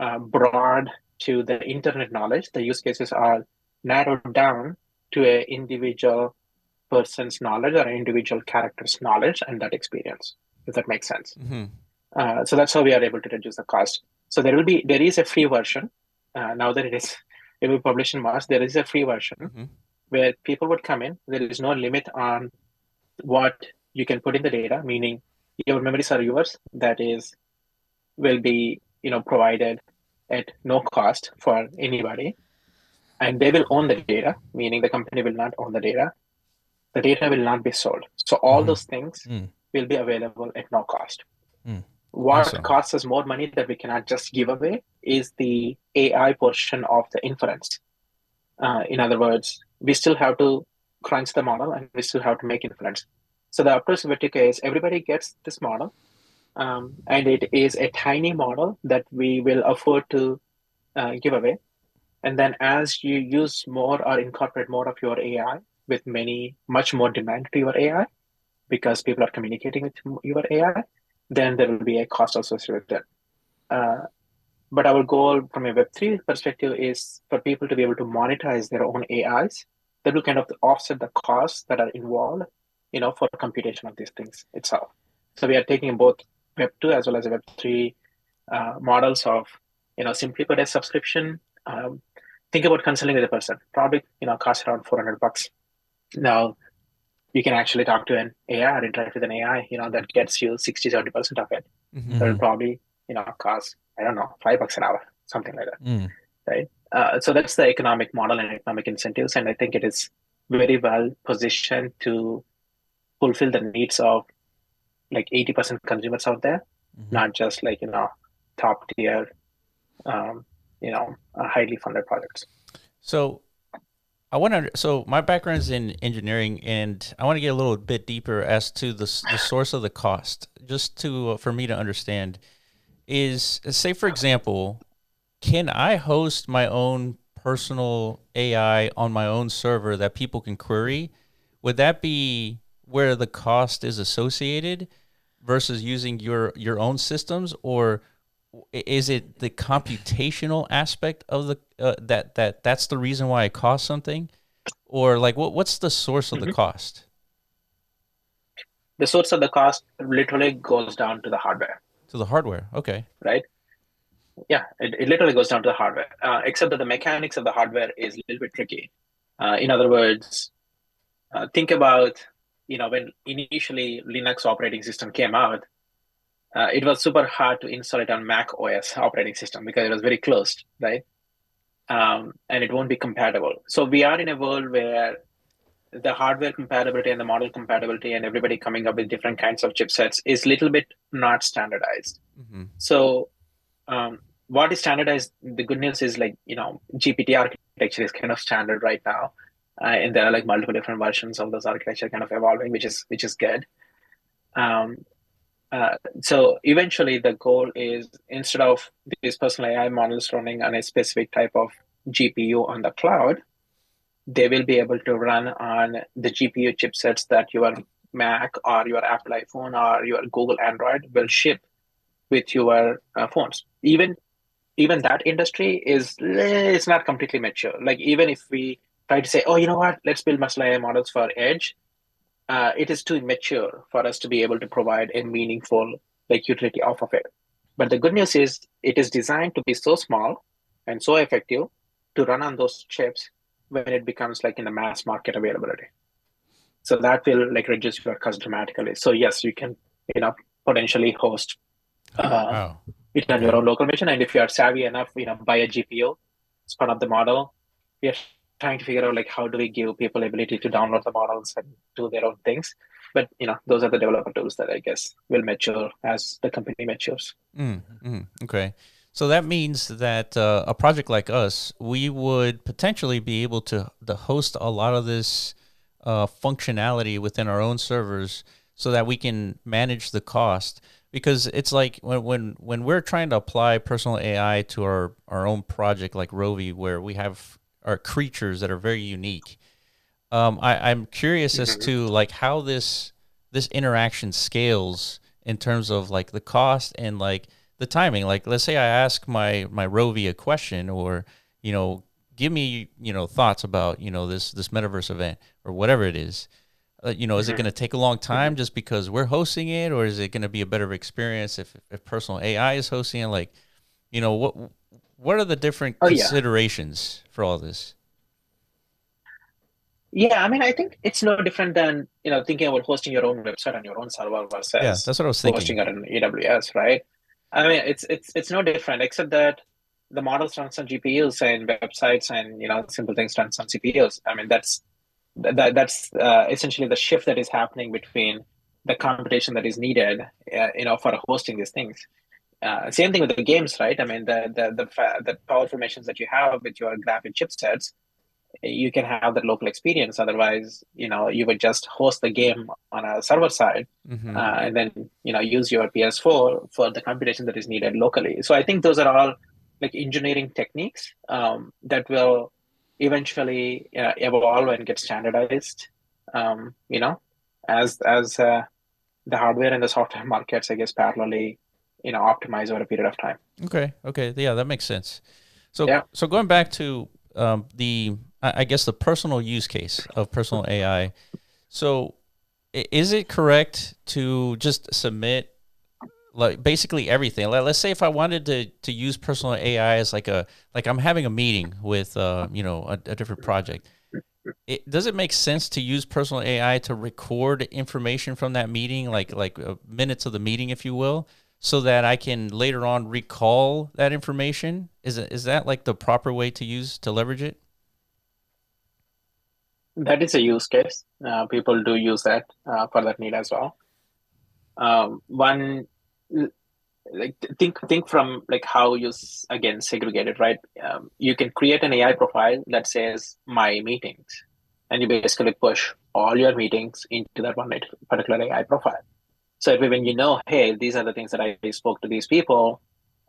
uh, broad to the internet knowledge. The use cases are narrowed down to an individual person's knowledge or an individual character's knowledge and that experience, if that makes sense. Mm-hmm. Uh, so that's how we are able to reduce the cost. So there will be there is a free version. Uh, now that it is it will be published in March, there is a free version mm-hmm. where people would come in. There is no limit on what you can put in the data, meaning your memory servers. That is will be you know provided at no cost for anybody and they will own the data, meaning the company will not own the data. The data will not be sold. So all mm. those things mm. will be available at no cost. Mm. What awesome. costs us more money that we cannot just give away is the AI portion of the inference. Uh, in other words, we still have to crunch the model and we still have to make inference. So the approach Vertica is everybody gets this model, um, and it is a tiny model that we will afford to uh, give away. And then as you use more or incorporate more of your AI with many, much more demand to your AI, because people are communicating with your AI, then there will be a cost associated with that. Uh, but our goal from a Web3 perspective is for people to be able to monetize their own AIs that will kind of offset the costs that are involved, you know, for computation of these things itself. So we are taking both Web2 as well as Web3 uh, models of, you know, simply put a subscription um, think about consulting with a person. Probably, you know, costs around 400 bucks. Now, you can actually talk to an AI or interact with an AI, you know, that gets you 60, 70% of it. Mm-hmm. That will probably, you know, cost, I don't know, five bucks an hour, something like that. Mm. Right. Uh, so that's the economic model and economic incentives. And I think it is very well positioned to fulfill the needs of like 80% consumers out there, mm-hmm. not just like, you know, top tier um, you know uh, highly funded projects. So I want to. So my background is in engineering, and I want to get a little bit deeper as to the the source of the cost, just to uh, for me to understand. Is say for example, can I host my own personal AI on my own server that people can query? Would that be where the cost is associated versus using your your own systems, or is it the computational aspect of the uh, that that that's the reason why it costs something? Or like what what's the source of mm-hmm. the cost? The source of the cost literally goes down to the hardware. To the hardware okay. Right? Yeah it, it literally goes down to the hardware. Uh, except that the mechanics of the hardware is a little bit tricky. Uh, in other words uh, think about you know when initially linux operating system came out uh, it was super hard to install it on Mac OS operating system because it was very closed, right? Um, and it won't be compatible. So we are in a world where the hardware compatibility and the model compatibility and everybody coming up with different kinds of chipsets is a little bit not standardized. Mm-hmm. So um, what is standardized? The good news is like you know GPT architecture is kind of standard right now, uh, and there are like multiple different versions of those architecture kind of evolving, which is which is good. Um, uh, so eventually the goal is instead of these personal AI models running on a specific type of GPU on the cloud, they will be able to run on the GPU chipsets that your Mac or your Apple iPhone or your Google Android will ship with your uh, phones. Even even that industry is it's not completely mature. Like even if we try to say, oh, you know what, let's build personal AI models for edge, uh, it is too immature for us to be able to provide a meaningful like utility off of it. But the good news is it is designed to be so small and so effective to run on those chips when it becomes like in the mass market availability. So that will like reduce your cost dramatically. So yes, you can you know potentially host uh, it on your own local machine, and if you are savvy enough, you know buy a GPU, spun up the model. We are trying to figure out like how do we give people ability to download the models and do their own things. But you know those are the developer tools that i guess will mature as the company matures. Mm, mm, okay. So that means that uh, a project like us, we would potentially be able to, to host a lot of this uh, functionality within our own servers so that we can manage the cost. Because it's like when, when, when we're trying to apply personal AI to our, our own project like Rovi, where we have our creatures that are very unique. Um, I, I'm curious as to like how this this interaction scales in terms of like the cost and like the timing. Like, let's say I ask my my Rovi a question, or you know, give me you know thoughts about you know this this metaverse event or whatever it is. Uh, you know, is it Mhm. going to take a long time just because we're hosting it, or is it going to be a better experience if if personal AI is hosting it? Like, you know, what what are the different Oh, yeah. considerations for all this? Yeah, I mean, I think it's no different than you know thinking about hosting your own website on your own server versus Yeah, that's what I was thinking. hosting it on AWS, right? I mean, it's it's it's no different except that the models runs on GPUs and websites and you know simple things runs on CPUs. I mean, that's that that's uh, essentially the shift that is happening between the computation that is needed, uh, you know, for hosting these things. Uh, same thing with the games, right? I mean, the the the, the powerful machines that you have with your graphic chipsets, you can have that local experience. Otherwise, you know, you would just host the game on a server side Mhm. uh, and then you know use your PS4 for the computation that is needed locally. So I think those are all like engineering techniques um, that will eventually uh, evolve and get standardized. Um, you know, as as uh, the hardware and the software markets, I guess, parallelly, you know, optimize over a period of time. Okay. Okay. Yeah, that makes sense. So, Yeah. so going back to um, the, I guess the personal use case of personal AI. So, is it correct to just submit like basically everything? Let, let's say if I wanted to to use personal AI as like a like I'm having a meeting with uh, you know a, a different project. It, does it make sense to use personal AI to record information from that meeting, like like uh, minutes of the meeting, if you will, so that I can later on recall that information? Is is that like the proper way to use to leverage it? That is a use case. Uh, people do use that uh, for that need as well. Um, one, like think think from like how you again segregate it, right? Um, you can create an AI profile that says my meetings, and you basically push all your meetings into that one particular AI profile. So if when you know, hey, these are the things that I spoke to these people,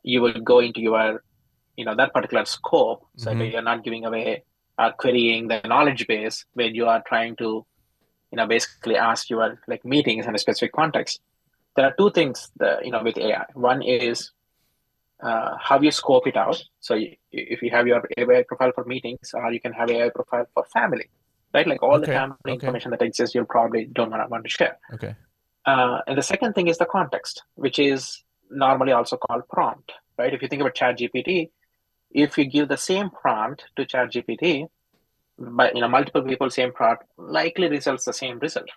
you will go into your, you know, that particular scope. So Mhm. you're not giving away uh, querying the knowledge base when you are trying to, you know, basically ask your like meetings in a specific context. There are two things that you know with AI. One is uh, how you scope it out. So you, if you have your AI profile for meetings, or you can have AI profile for family, right? Like all the family okay. information that exists, you probably don't want to want to share. Okay. Uh, and the second thing is the context, which is normally also called prompt, right? If you think about ChatGPT, if you give the same prompt to ChatGPT, but you know multiple people same prompt, likely results the same result.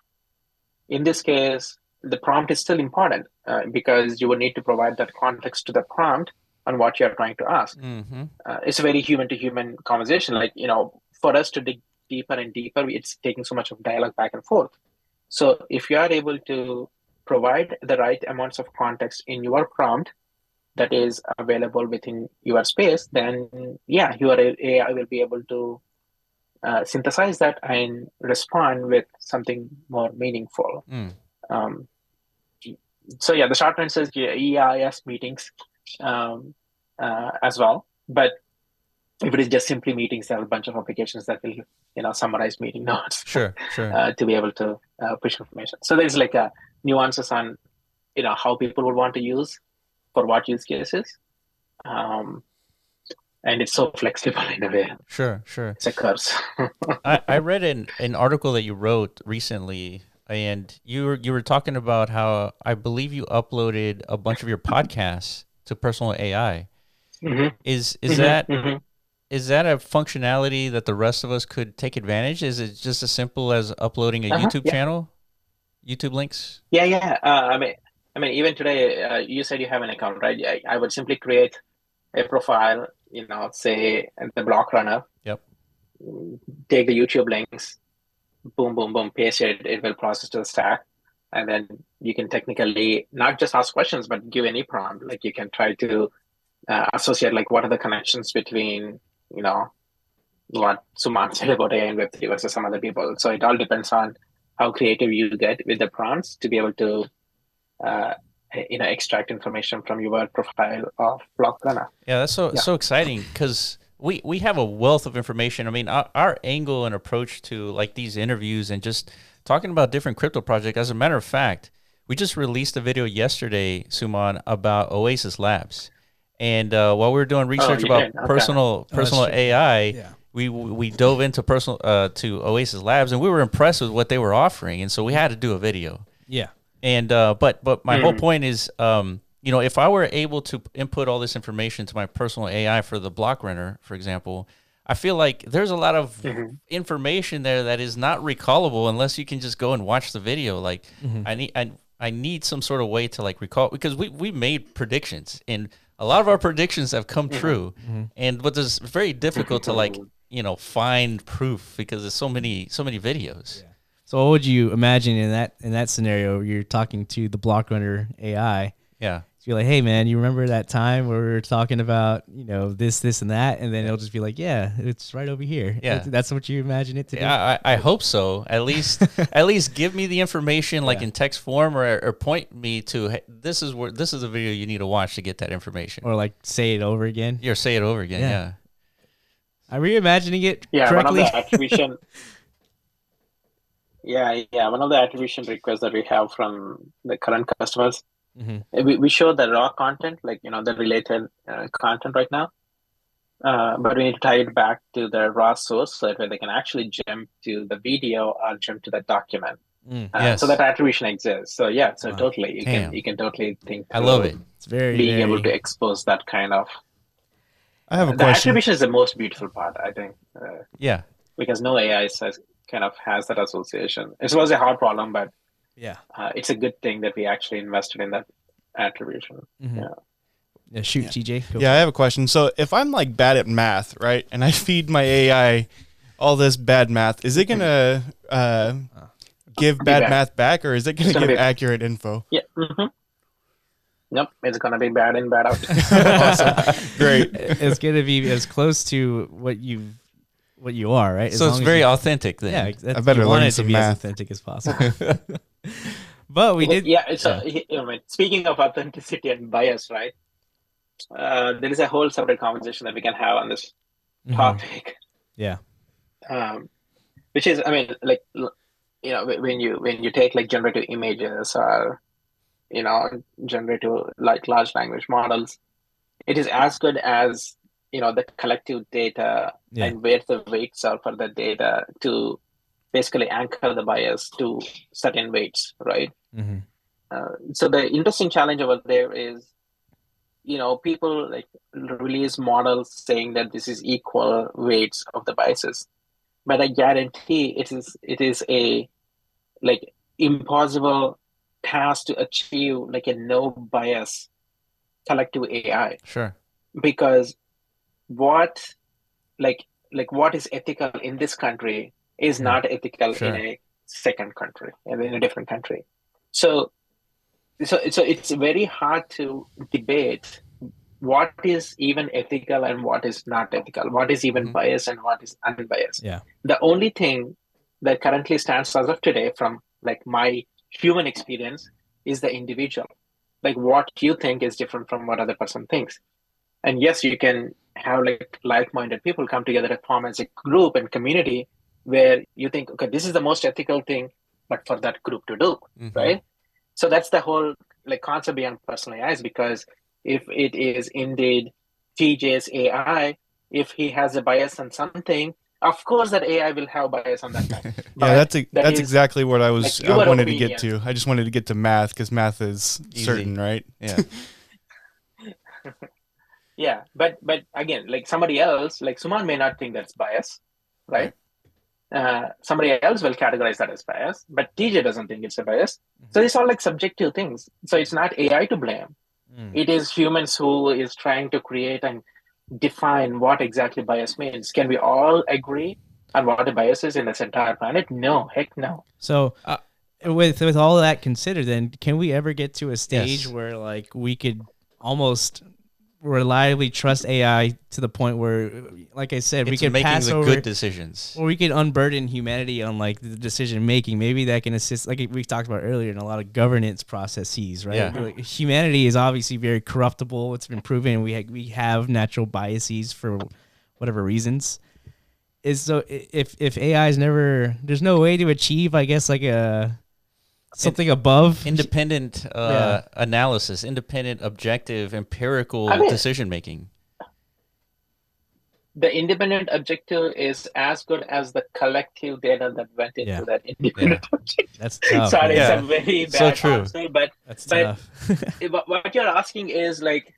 In this case, the prompt is still important uh, because you would need to provide that context to the prompt on what you're trying to ask. Mm-hmm. Uh, it's a very human to human conversation. Like you know, for us to dig deeper and deeper, it's taking so much of dialogue back and forth. So if you are able to provide the right amounts of context in your prompt that is available within your space, then yeah, your AI will be able to uh, synthesize that and respond with something more meaningful. Mm. Um, so yeah, the short answer is EIS meetings um, uh, as well. But if it is just simply meetings, there are a bunch of applications that will you know summarize meeting notes Sure. Sure. uh, to be able to uh, push information. So there's like a nuances on you know how people would want to use for what use cases. Um, and it's so flexible in a way. Sure. Sure. It's a curse. I, I read an, an article that you wrote recently, and you were you were talking about how I believe you uploaded a bunch of your podcasts to Personal AI. Mhm, Is is mhm, that mhm. Is that a functionality that the rest of us could take advantage? Is it just as simple as uploading a Uh-huh, YouTube yeah. channel, YouTube links? Yeah, yeah. Uh, I mean, I mean, even today, uh, you said you have an account, right? I, I would simply create a profile, you know, say the block runner. Yep. Take the YouTube links, boom, boom, boom, paste it. It will process to the stack, and then you can technically not just ask questions, but give any prompt. Like you can try to uh, associate like what are the connections between you know what Suman said about AI and Web3 versus some other people. So it all depends on how creative you get with the prompts to be able to uh, you know extract information from your profile of block runner. Yeah, that's so Yeah. so exciting because we we have a wealth of information. I mean, our, our angle and approach to like these interviews and just talking about different crypto projects. As a matter of fact, we just released a video yesterday, Suman, about Oasis Labs, and uh, while we were doing research you about did? Okay. personal that's personal true. AI, Yeah. we we dove into personal uh, to Oasis Labs, and we were impressed with what they were offering, and so we had to do a video. Yeah. And uh, but but my whole Mhm. point is, um, you know, if I were able to input all this information to my personal AI for the block runner, for example, I feel like there's a lot of Mhm. information there that is not recallable unless you can just go and watch the video. Like I need I, I need some sort of way to like recall because we we made predictions and a lot of our predictions have come mm-hmm. true. Mm-hmm. And but it's very difficult to like you know find proof because there's so many so many videos. So what would you imagine in that in that scenario? You're talking to the block runner AI. Yeah. You're like, hey man, you remember that time where we were talking about you know this, this, and that, and then it'll just be like, yeah, it's right over here. Yeah. That's- that's what you imagine it to be. Yeah, I, I hope so. At least, at least give me the information like Yeah. in text form, or, or point me to hey, this is where this is a video you need to watch to get that information. Or like say it over again. Or say it over again. Yeah. Yeah. I'm reimagining it Yeah, one of the attribution. yeah, yeah, one of the attribution requests that we have from the current customers, Mhm. uh, we, we show the raw content, like you know the related uh, content right now, uh, but we need to tie it back to the raw source so that way they can actually jump to the video or jump to the document. Mm. Uh, Yes. So that attribution exists. So yeah, so Wow. totally, you Damn. can you can totally think. I love it. It's very Being very, able to expose that kind of I have a the question. attribution is the most beautiful part, I think. Uh, Yeah. because no AI says kind of has that association. It was a hard problem, but yeah. uh, it's a good thing that we actually invested in that attribution. Mhm. Yeah. Yeah, shoot, TJ. Go Yeah, I have a question. So if I'm like bad at math, right, and I feed my AI all this bad math, is it gonna uh, give bad bad. math back, or is it gonna gonna give be- accurate info? Yeah. hmm Nope, it's gonna be bad in, bad out. awesome, great. it's gonna be as close to what you what you are, right? As So it's very you- authentic then. yeah. I better learn it to some be math. as authentic as possible. but we did. yeah, it's A, you know, mean, speaking of authenticity and bias, right? Uh, there is a whole separate conversation that we can have on this Mhm. topic. Yeah. um, which is i mean like you know when you when you take like generative images or you know generative like large language models it is as good as you know the collective data Yeah. and where the weights are for the data to basically anchor the bias to certain weights right Mhm. uh, so the interesting challenge over there is you know people like release models saying that this is equal weights of the biases but i guarantee it is it is a like impossible task to achieve like a no bias collective ai Sure. because what like like what is ethical in this country is not ethical Sure. in a second country and in a different country so so so it's very hard to debate what is even ethical and what is not ethical what is even Mhm. biased and what is unbiased Yeah. the only thing that currently stands as of today from like my human experience is the individual like what you think is different from what other person thinks and yes you can have like like-minded people come together to form as a group and community where you think okay this is the most ethical thing but for that group to do Mhm. right so that's the whole like concept beyond personal ai is because if it is indeed tj's ai if he has a bias on something of course that ai will have bias on that. Yeah, that's a, that that's is, exactly what I was. like, I wanted to get to. I just wanted to get to math because math is Easy. certain, right? Yeah. yeah but but again like somebody else like suman may not think that's bias right uh, somebody else will categorize that as bias but tj doesn't think it's a bias. So it's all like subjective things. So it's not ai to blame. Mm. it is humans who is trying to create and define what exactly bias means. Can we all agree on what a bias is in this entire planet? No. Heck no. So, Uh, with with all that considered, then can we ever get to a stage Yes. where like we could almost reliably trust AI to the point where, like I said, we can making pass the over, good decisions. or we can unburden humanity on like the decision making. Maybe that can assist, like we talked about earlier, in a lot of governance processes, right? Yeah. Like, humanity is obviously very corruptible. It's been proven. We ha- we have natural biases for whatever reasons. Is so if if AI is never, there's no way to achieve, I guess, like a something above Independent uh, analysis, independent, objective, empirical I mean- decision making. the independent objective is as good as the collective data that went into Yeah. that independent objective. That's tough. Sorry, Yeah. it's a very So bad true. answer, but That's but- what you're asking is like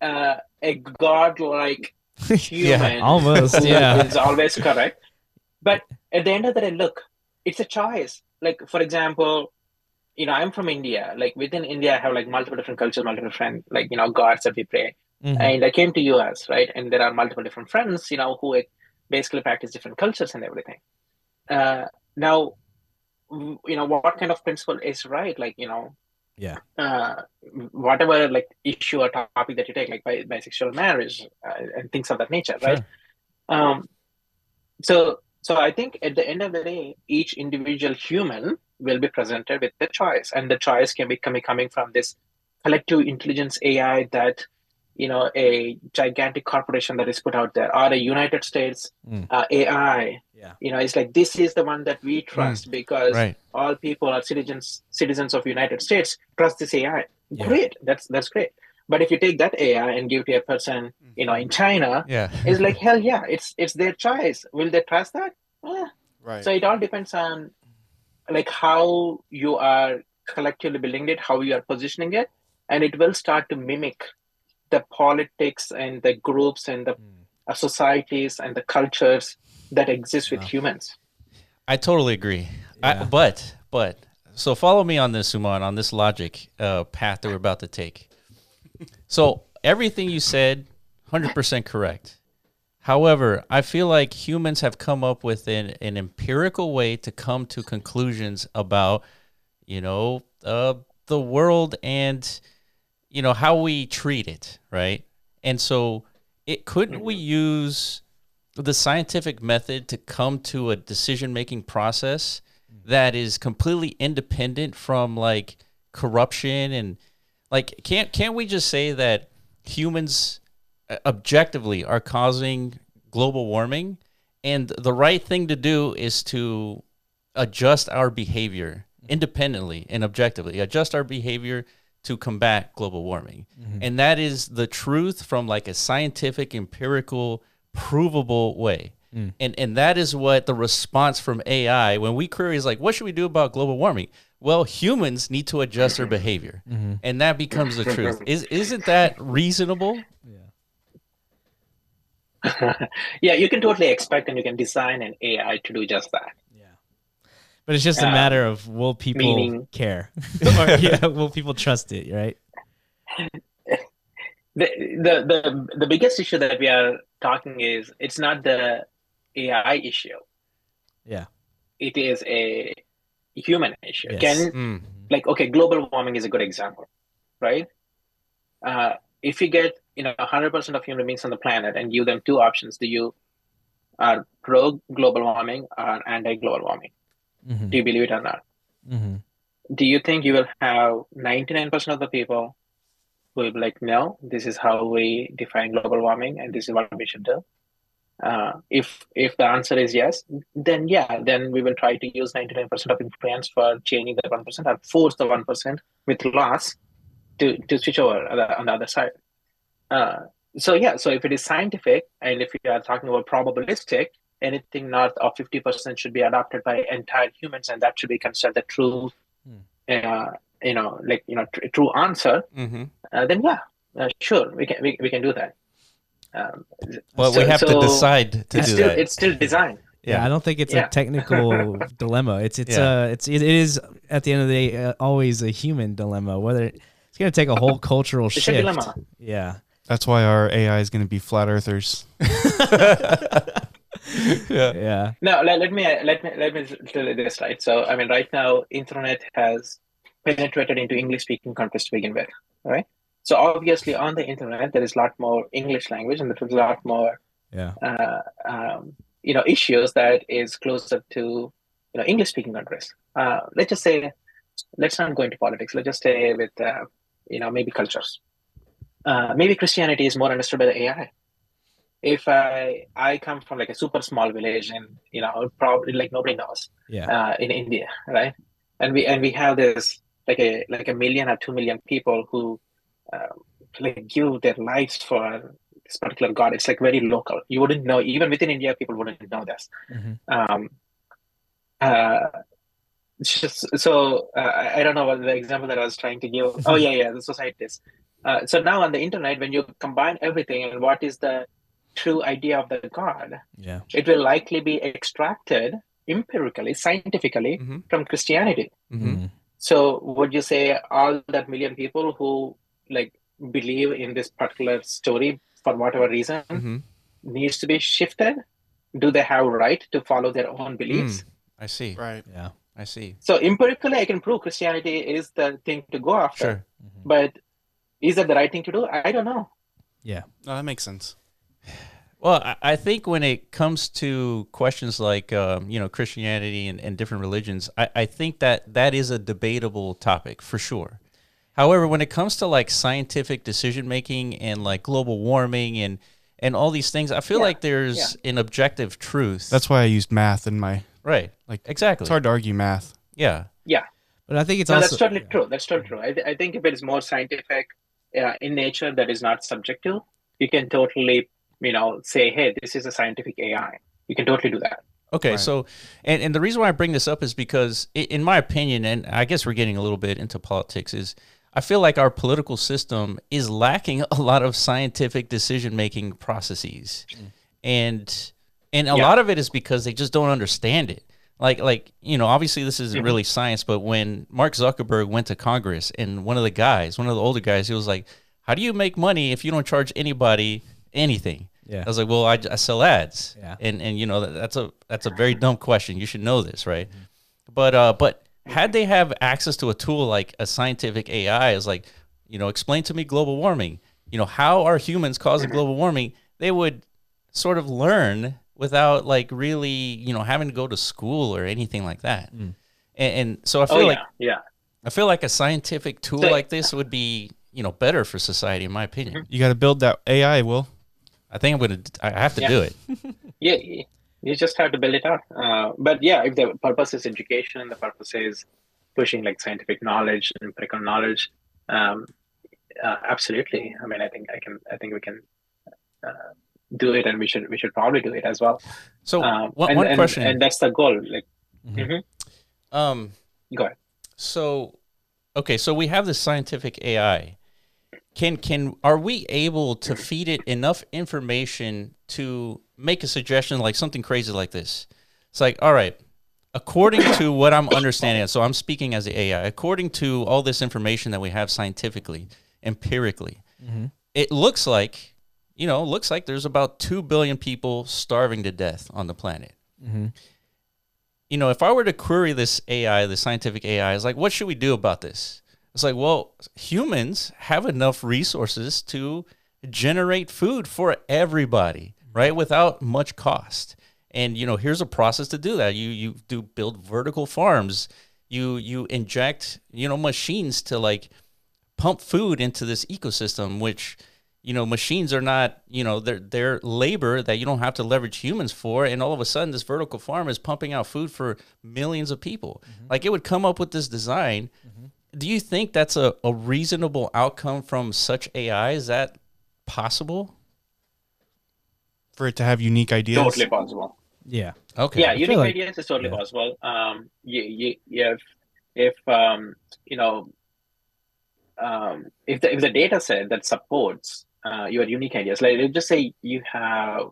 uh, a godlike human Almost, yeah. is always correct. But at the end of the day, look, it's a choice. Like for example, you know, I'm from India. Like within India, I have like multiple different cultures, multiple different like you know gods that we pray. Mhm. And I came to US, right? And there are multiple different friends, you know, who basically practice different cultures and everything. Uh, now, you know, what kind of principle is right? Like, you know, Yeah. uh, whatever like issue or topic that you take, like bi- bisexual marriage uh, and things of that nature, right? Um, so, so I think at the end of the day, each individual human will be presented with the choice, and the choice can be coming coming from this collective intelligence AI that you know a gigantic corporation that is put out there, or a United States Mm. uh, AI. Yeah. You know, it's like this is the one that we trust because Right. all people are citizens citizens of United States trust this AI. Yeah. Great, that's that's great. But if you take that AI and give it to a person, you know, in China, Yeah. it's like hell yeah, it's it's their choice. Will they trust that? Eh. Right. So it all depends on like how you are collectively building it, how you are positioning it, and it will start to mimic the politics and the groups and the uh, societies and the cultures that exist with Wow. humans. I totally agree. I, but but so follow me on this, Suman, on this logic uh, path that we're about to take. So everything you said, hundred percent correct. However, I feel like humans have come up with an, an empirical way to come to conclusions about, you know, uh, the world and, you know, how we treat it, right? And so, it couldn't we use the scientific method to come to a decision making process that is completely independent from like corruption and like can't can't we just say that humans uh, objectively are causing global warming? And the right thing to do is to adjust our behavior independently and objectively. Adjust our behavior to combat global warming. And that is the truth from like a scientific empirical provable way. And and that is what the response from ai when we query is like what should we do about global warming well humans need to adjust their behavior and that becomes the truth is isn't that reasonable Yeah. yeah, you can totally expect and you can design an AI to do just that. Yeah. But it's just a Uh, matter of will people meaning- care? or yeah, will people trust it, right? The, the the the biggest issue that we are talking is it's not the AI issue. Yeah. It is a human issue. Yes. Can Mm. like okay, global warming is a good example, right? Uh, if you get you know 100% of human beings on the planet and give them two options, do you are pro global warming or anti global warming? Mhm. Do you believe it or not? Mhm. do you think you will have 99% of the people who will be like, no, this is how we define global warming and this is what we should do? Uh, if if the answer is yes, then yeah, then we will try to use 99% of influence for changing the 1% or force the 1% with loss to, to switch over on the, on the other side. Uh, so yeah, so if it is scientific and if you are talking about probabilistic, anything north of 50% should be adopted by entire humans and that should be considered the true uh, you know, like you know, tr- true answer, hmm uh, then yeah, uh, sure, we can we, we can do that. Um, Well, so- we have to decide to It's do still that. it's still design. Yeah. I don't think it's Yeah. a technical dilemma. It's it's Yeah. uh it's it is at the end of the day uh, always a human dilemma. Whether it's gonna take a whole cultural It's a shift. dilemma. Yeah. That's why our AI is going to be flat earthers. yeah. Yeah. No, let, let me let me let me tell you this right. So I mean, right now, internet has penetrated into English speaking countries to begin with, right? So obviously, on the internet, there is a lot more English language, and there's a lot more, Yeah. uh, um, you know, issues that is closer to, you know, English-speaking countries. Uh, let's just say, let's not go into politics. Let's just stay with, uh, you know, maybe cultures. Uh, maybe Christianity is more understood by the AI. If I I come from like a super small village, and you know, probably like nobody knows Yeah. uh, in India, right? And we and we have this like a like a million or two million people who um, like give their lives for this particular god. It's like very local. You wouldn't know even within India, people wouldn't know this. Mhm. Um, uh, it's just, so uh, I don't know what the example that I was trying to give. Oh yeah, yeah, the societies. Uh, so now on the internet, when you combine everything and what is the true idea of the god, Yeah. it will likely be extracted empirically, scientifically Mhm. from Christianity. Mm-hmm. Mhm. So would you say all that million people who like believe in this particular story for whatever reason Mm-hmm. needs to be shifted? Do they have right to follow their own beliefs? I see. Right. Yeah. I see. So empirically, I can prove Christianity is the thing to go after. Sure. But is that the right thing to do? I don't know. Yeah. No, that makes sense. Well, I, I think when it comes to questions like um, you know Christianity and, and different religions, I, I think that that is a debatable topic for sure. However, when it comes to like scientific decision making and like global warming and and all these things, I feel Yeah, like there's an objective truth. That's why I used math in my. right. like, exactly. It's hard to argue math. Yeah. Yeah. But I think it's no, also that's totally true. That's totally true. I, th- I think if it is more scientific uh, in nature that is not subjective, you can totally, you know, say, hey, this is a scientific AI. You can totally do that. Okay, Right. so and, and the reason why I bring this up is because, in my opinion, and I guess we're getting a little bit into politics, is I feel like our political system is lacking a lot of scientific decision making processes, and and a Yeah. lot of it is because they just don't understand it. Like like you know, obviously this isn't really science, but when Mark Zuckerberg went to Congress, and one of the guys, one of the older guys, he was like, "How do you make money if you don't charge anybody anything?" Yeah. I was like, well, I, I sell ads, Yeah. and and you know that, that's a that's a very dumb question. You should know this, right? But uh, but had they have access to a tool like a scientific AI, is like, you know, explain to me global warming. You know, how are humans causing mm-hmm. global warming? They would sort of learn without like really, you know, having to go to school or anything like that. Mm. And, and so I oh, feel Oh, like yeah. Yeah. I feel like a scientific tool So- like this would be, you know, better for society, in my opinion. Mm-hmm. You got to build that AI, Will. I think I'm gonna, I have to Yeah. do it. Yeah. You just have to build it out. Uh, but yeah, if the purpose is education, the purpose is pushing like scientific knowledge and empirical knowledge, um, uh, absolutely. I mean, I think I can. I think we can uh, do it, and we should. We should probably do it as well. So Um, one, and, one and- question. and that's the goal. Like, Mhm. mhm. um, go ahead. so okay, so we have this scientific AI. Can can are we able to feed it enough information to make a suggestion like something crazy like this? It's like, all right, according to what I'm understanding, so I'm speaking as the AI. According to all this information that we have scientifically, empirically, Mhm. it looks like, you know, looks like there's about two billion people starving to death on the planet. Mhm. you know, if I were to query this AI, the scientific AI, is like, what should we do about this? It's like, well, humans have enough resources to generate food for everybody, right? Without much cost. And you know, here's a process to do that. You you do build vertical farms. You you inject, you know, machines to like pump food into this ecosystem, which you know machines are not you know they're they're labor that you don't have to leverage humans for and all of a sudden this vertical farm is pumping out food for millions of people mm-hmm. like it would come up with this design mm-hmm. do you think that's a, a reasonable outcome from such ai is that possible For it to have unique ideas. Totally possible. Yeah. okay yeah, feel unique like- ideas is totally yeah. possible. Um, you, you, if if um, you know, um, if the if the data set that supports uh, your unique ideas, like let's just say you have,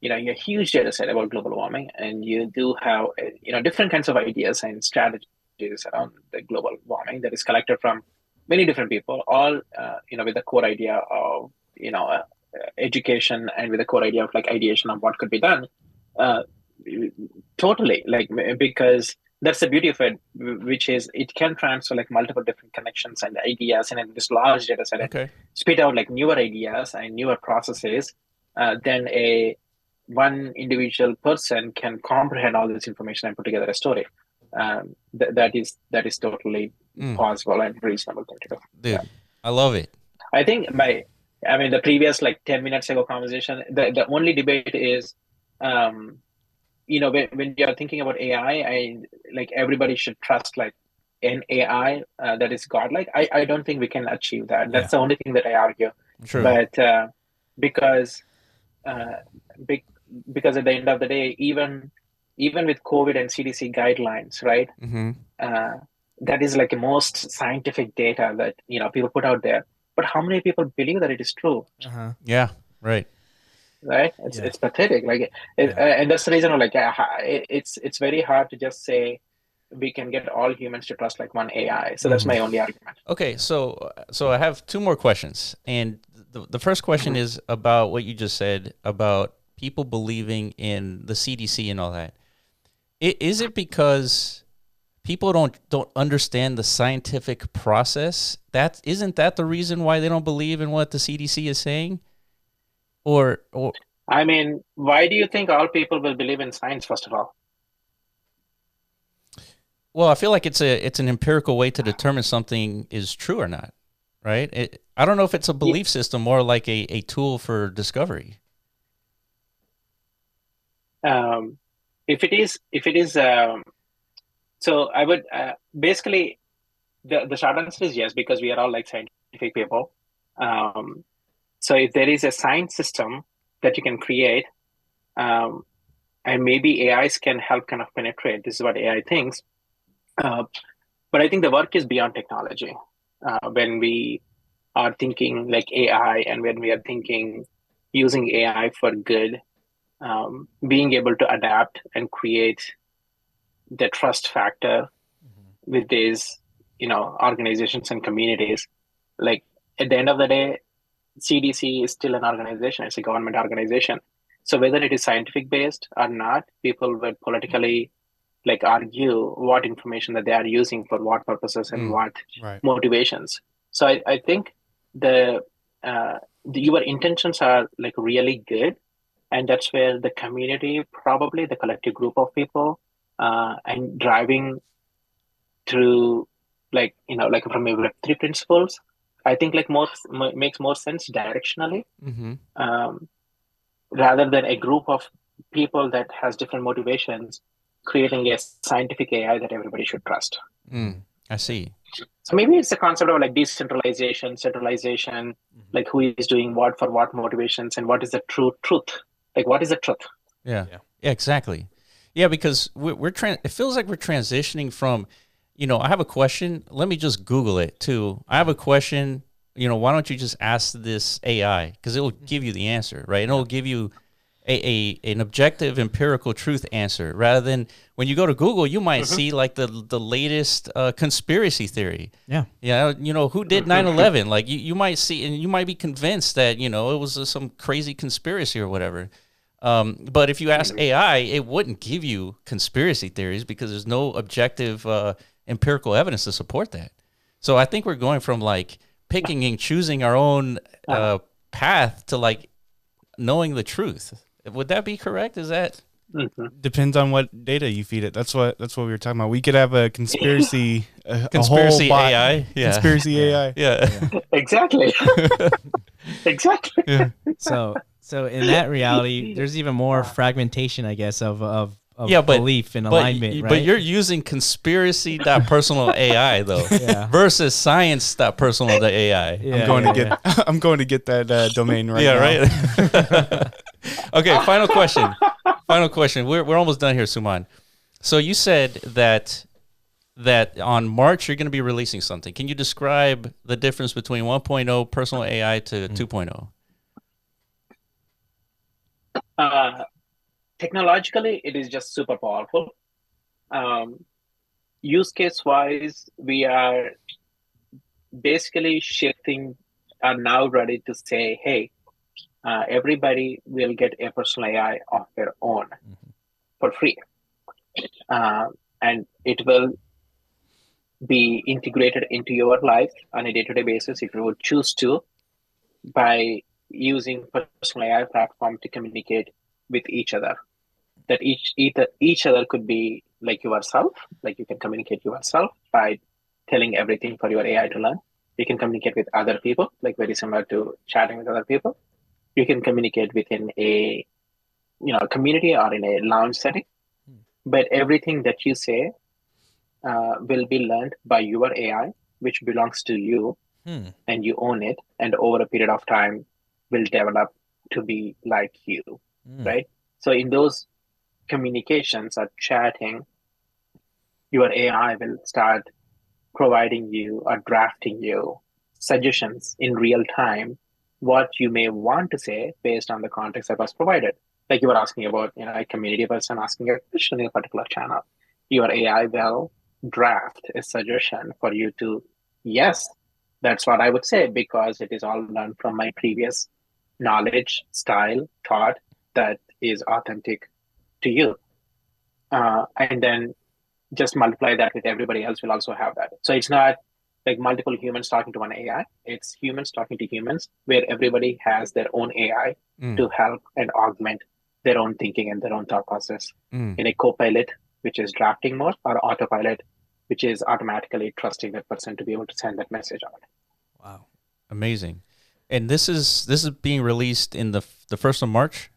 you know, a huge data set about global warming, and you do have, uh, you know, different kinds of ideas and strategies around the global warming that is collected from many different people, all uh, you know, with the core idea of you know. Education and with the core idea of like ideation of what could be done uh, totally like because that's the beauty of it, which is it can transfer like multiple different connections and ideas and in this large data set Okay. spit out like newer ideas and newer processes. Uh, then a one individual person can comprehend all this information and put together a story. Um, th- that is that is totally Mm. possible and reasonable thing to do. Dude, I love it. I think my, I mean, the previous like 10 minutes ago conversation, the, the only debate is, um, you know, when, when you're thinking about AI, I like everybody should trust like an AI uh, that is godlike. I, I don't think we can achieve that. That's the only thing that I argue. True. But uh, because, uh, be, because at the end of the day, even even with COVID and CDC guidelines, right? Mm-hmm. uh, that is like the most scientific data that you know people put out there but how many people believe that it is true Uh-huh. Yeah. Right. right it's, Yeah. it's pathetic like it, Yeah. uh, and that's the reason like uh, it's it's very hard to just say we can get all humans to trust like one ai so that's my only argument Okay, so so I have two more questions, and the, the first question is about what you just said about people believing in the CDC and all that. I- Is it because people don't don't understand the scientific process? That isn't that the reason why they don't believe in what the CDC is saying, or or i mean why do you think all people will believe in science first of all well, I feel like it's a it's an empirical way to determine something is true or not, right? It, I don't know if it's a belief system or like a, a tool for discovery. um, if it is if it is um, so i would uh, basically the, the short answer is yes because we are all like scientific people. Um, so if there is a science system that you can create um, and maybe ais can help kind of penetrate this is what ai thinks uh, but i think the work is beyond technology. Uh, when we are thinking like ai and when we are thinking using ai for good um, being able to adapt and create the trust factor with these you know organizations and communities. Like at the end of the day cdc is still an organization. It's a government organization. So whether it is scientific based or not people would politically like argue what information that they are using for what purposes and Mm. what Right. motivations. So i, I think the, uh, the your intentions are like really good and that's where the community probably the collective group of people uh, and driving through like you know like from a web3 principles i think like more m- makes more sense directionally Mm-hmm. um, rather than a group of people that has different motivations creating a scientific ai that everybody should trust Mm, I see. so maybe it's a concept of like decentralization centralization like who is doing what for what motivations and what is the true truth like what is the truth Yeah. Yeah. Yeah. Exactly. Yeah, because we're, we're tran- It feels like we're transitioning from, you know, I have a question. Let me just Google it too. I have a question. You know, why don't you just ask this AI because it will give you the answer, right? And it'll give you a, a an objective empirical truth answer rather than when you go to Google, you might see like the the latest uh, conspiracy theory. Yeah. Yeah, you know, who did 9/11? Like you, you might see and you might be convinced that, you know, it was uh, some crazy conspiracy or whatever. Um, but if you ask AI, it wouldn't give you conspiracy theories because there's no objective uh, empirical evidence to support that. So I think we're going from like picking and choosing our own uh, path to like knowing the truth. Would that be correct? Is that Mhm. Depends on what data you feed it. That's what that's what we were talking about. We could have a conspiracy, a, a whole conspiracy bot- AI? Yeah. conspiracy AI. Yeah. exactly exactly yeah. So so in that reality, there's even more fragmentation, I guess, of of, of Yeah, but- belief and But, alignment, y- right? but you're using conspiracy.personal AI though Yeah. versus science.personal AI. Yeah, I'm going yeah, to get I'm going to get that uh, domain right yeah, now. right. okay, final question. Final question. We're we're almost done here, Suman. So you said that that on March you're going to be releasing something. Can you describe the difference between 1.0 personal AI to 2.0? Uh, technologically it is just super powerful. Um, use case wise we are basically shifting are now ready to say hey uh, everybody will get a personal ai of their own for free. Uh, and it will be integrated into your life on a day-to-day basis if you would choose to by using personal AI platform to communicate with each other. That each either each other could be like yourself, like you can communicate yourself by telling everything for your AI to learn. You can communicate with other people, like very similar to chatting with other people. You can communicate within a you know community or in a lounge setting. But everything that you say uh, will be learned by your AI, which belongs to you, Hmm. and you own it. And over a period of time, will develop to be like you, Hmm. right? So in those communications or chatting, your AI will start providing you or drafting you suggestions in real time what you may want to say based on the context that was provided. Like you were asking about, you know, a community person asking a question in a particular channel. Your AI will draft a suggestion for you to, yes, that's what I would say because it is all learned from my previous knowledge, style, thought that is authentic to you. Uh, and then just multiply that with everybody else will also have that. So it's not like multiple humans talking to one AI. It's humans talking to humans where everybody has their own AI Mm. to help and augment their own thinking and their own thought process Mm. in a co-pilot, which is drafting mode, or autopilot, which is automatically trusting that person to be able to send that message out. Wow. Amazing. And this is this is being released in the the first of March.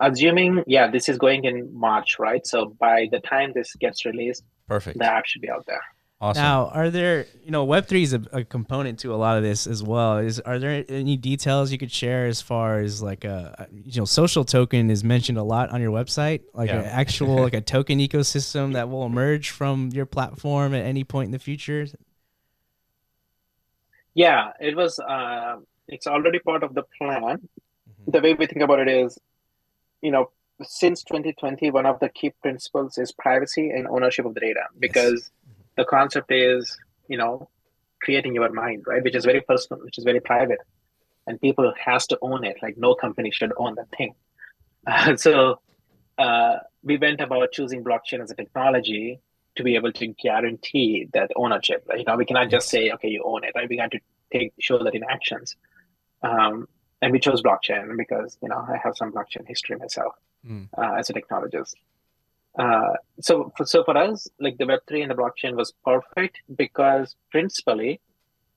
Assuming, yeah, this is going in March, right? So by the time this gets released, Perfect. the app should be out there. Awesome. Now, are there, you know, Web three is a, a component to a lot of this as well. Is are there any details you could share as far as like a, you know, social token is mentioned a lot on your website, like Yeah. an actual like a token ecosystem that will emerge from your platform at any point in the future. Yeah, it was. Uh, it's already part of the plan. Mhm. The way we think about it is, you know, since 2020, one of the key principles is privacy and ownership of the data because the concept is, you know, creating your mind, right? Which is very personal, which is very private, and people has to own it. Like no company should own that thing. Uh, so uh, we went about choosing blockchain as a technology to be able to guarantee that ownership. You know, we cannot just say, okay, you own it, right? We got to take show that in actions. Um, and we chose blockchain because you know I have some blockchain history myself Mm. uh, as a technologist. Uh, so, for, so for us, like the Web three and the blockchain was perfect because principally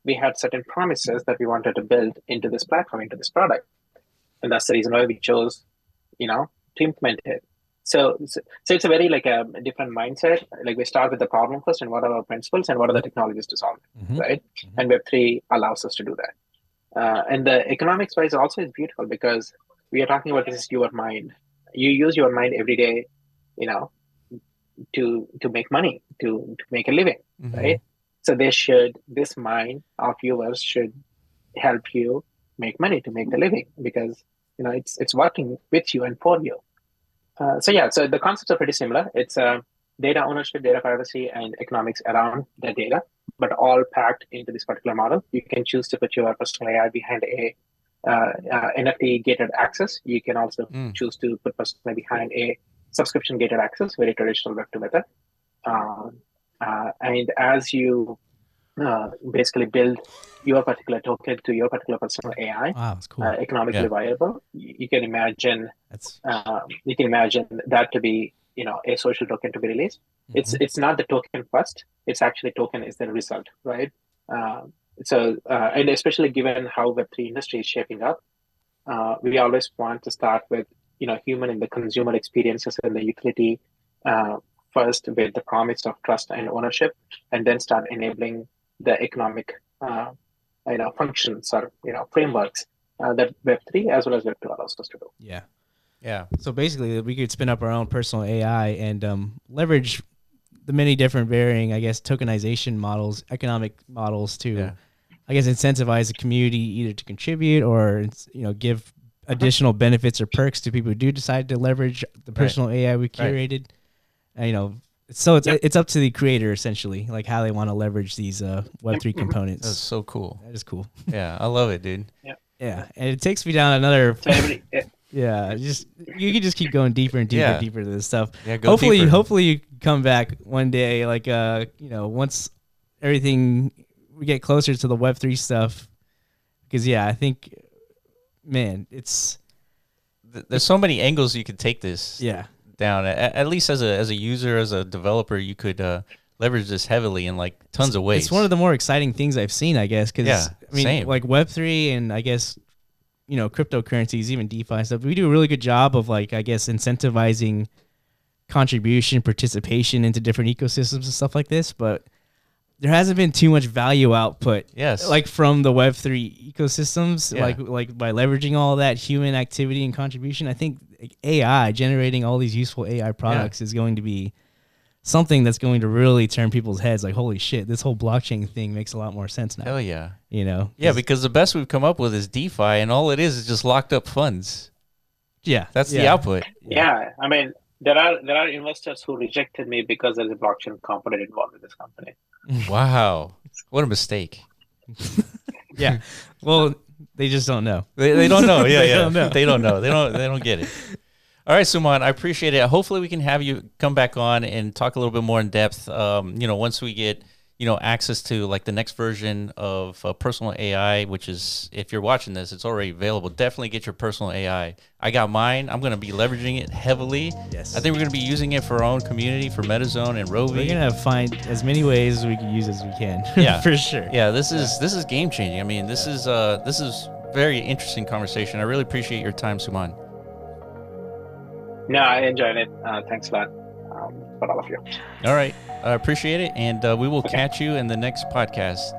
we had certain promises that we wanted to build into this platform, into this product, and that's the reason why we chose, you know, to implement it. So, so so it's a very like a different mindset. Like we start with the problem first, and what are our principles, and what are the technologies to solve it Mhm. right? Mhm. And Web3 allows us to do that. Uh, and the economics wise also is beautiful because we are talking about this is your mind. You use your mind every day, you know, to to make money, to, to make a living, Mhm. right? So they should this mind of yours should help you make money to make the living because you know it's it's working with you and for you. Uh, so yeah, so the concepts are pretty similar. It's uh, data ownership, data privacy, and economics around the data, but all packed into this particular model. You can choose to put your personal AI behind a uh, uh, NFT gated access. You can also Mm. choose to put personal AI behind a subscription gated access, very traditional Web2 method. Um, uh, and as you uh, basically build your particular token to your particular personal AI, Wow, that's cool. uh, economically Yeah. viable, you, can imagine that's um, you can imagine that to be you know a social token to be released it's Mm-hmm. it's not the token first it's actually token is the result right um, so uh, and especially given how web3 industry is shaping up uh, we always want to start with you know human and the consumer experiences and the utility uh, first with the promise of trust and ownership and then start enabling the economic uh, you know functions or you know frameworks uh, that web3 as well as web2 allows us to do yeah. Yeah. So basically, we could spin up our own personal AI and um, leverage the many different varying, I guess, tokenization models, economic models to, Yeah. I guess, incentivize the community either to contribute or you know give additional benefits or perks to people who do decide to leverage the personal AI we curated. And, you know, so it's Yep. it's up to the creator essentially, like how they want to leverage these uh, Web three Mhm. components. That's so cool. that is cool. Yeah, I love it, dude. Yeah, and it takes me down another yeah, just you can just keep going deeper and deeper Yeah. and deeper into this stuff. Yeah, go hopefully, deeper. hopefully you come back one day, like uh, you know, once everything we get closer to the Web three stuff. Because yeah, I think, man, it's There's so many angles you could take this yeah, down. At, at least as a as a user, as a developer, you could uh, leverage this heavily in like tons of ways. It's one of the more exciting things I've seen, I guess. Because Yeah, I mean, same. like Web three and I guess you know cryptocurrencies, even DeFi stuff. We do a really good job of like I guess incentivizing contribution, participation into different ecosystems and stuff like this. But there hasn't been too much value output, yes, like from the Web three ecosystems, Yeah. like like by leveraging all that human activity and contribution. I think AI generating all these useful AI products is going to be something that's going to really turn people's heads like holy shit this whole blockchain thing makes a lot more sense now hell yeah. you know Yeah, 'Cause- because the best we've come up with is DeFi, and all it is is just locked up funds. yeah That's the output. Yeah, I mean, there are there are investors who rejected me because there's a blockchain component involved with this company. Wow, what a mistake. yeah well they just don't know They, they don't know. Yeah, They yeah. don't know. They don't know. They don't. They don't get it. All right, Suman, I appreciate it. Hopefully, we can have you come back on and talk a little bit more in depth. Um, you know, once we get you know access to like the next version of uh, personal AI, which is if you're watching this, it's already available. Definitely get your personal AI. I got mine. I'm going to be leveraging it heavily. yes I think we're going to be using it for our own community for MetaZone and Rovi. we're gonna find as many ways we can use as we can Yeah. for sure Yeah, this is this is game changing. I mean, this is uh this is very interesting conversation. I really appreciate your time, Suman. No, I enjoyed it. Uh, thanks a lot for all of you. All right, I appreciate it, and uh, we will catch you in the next podcast.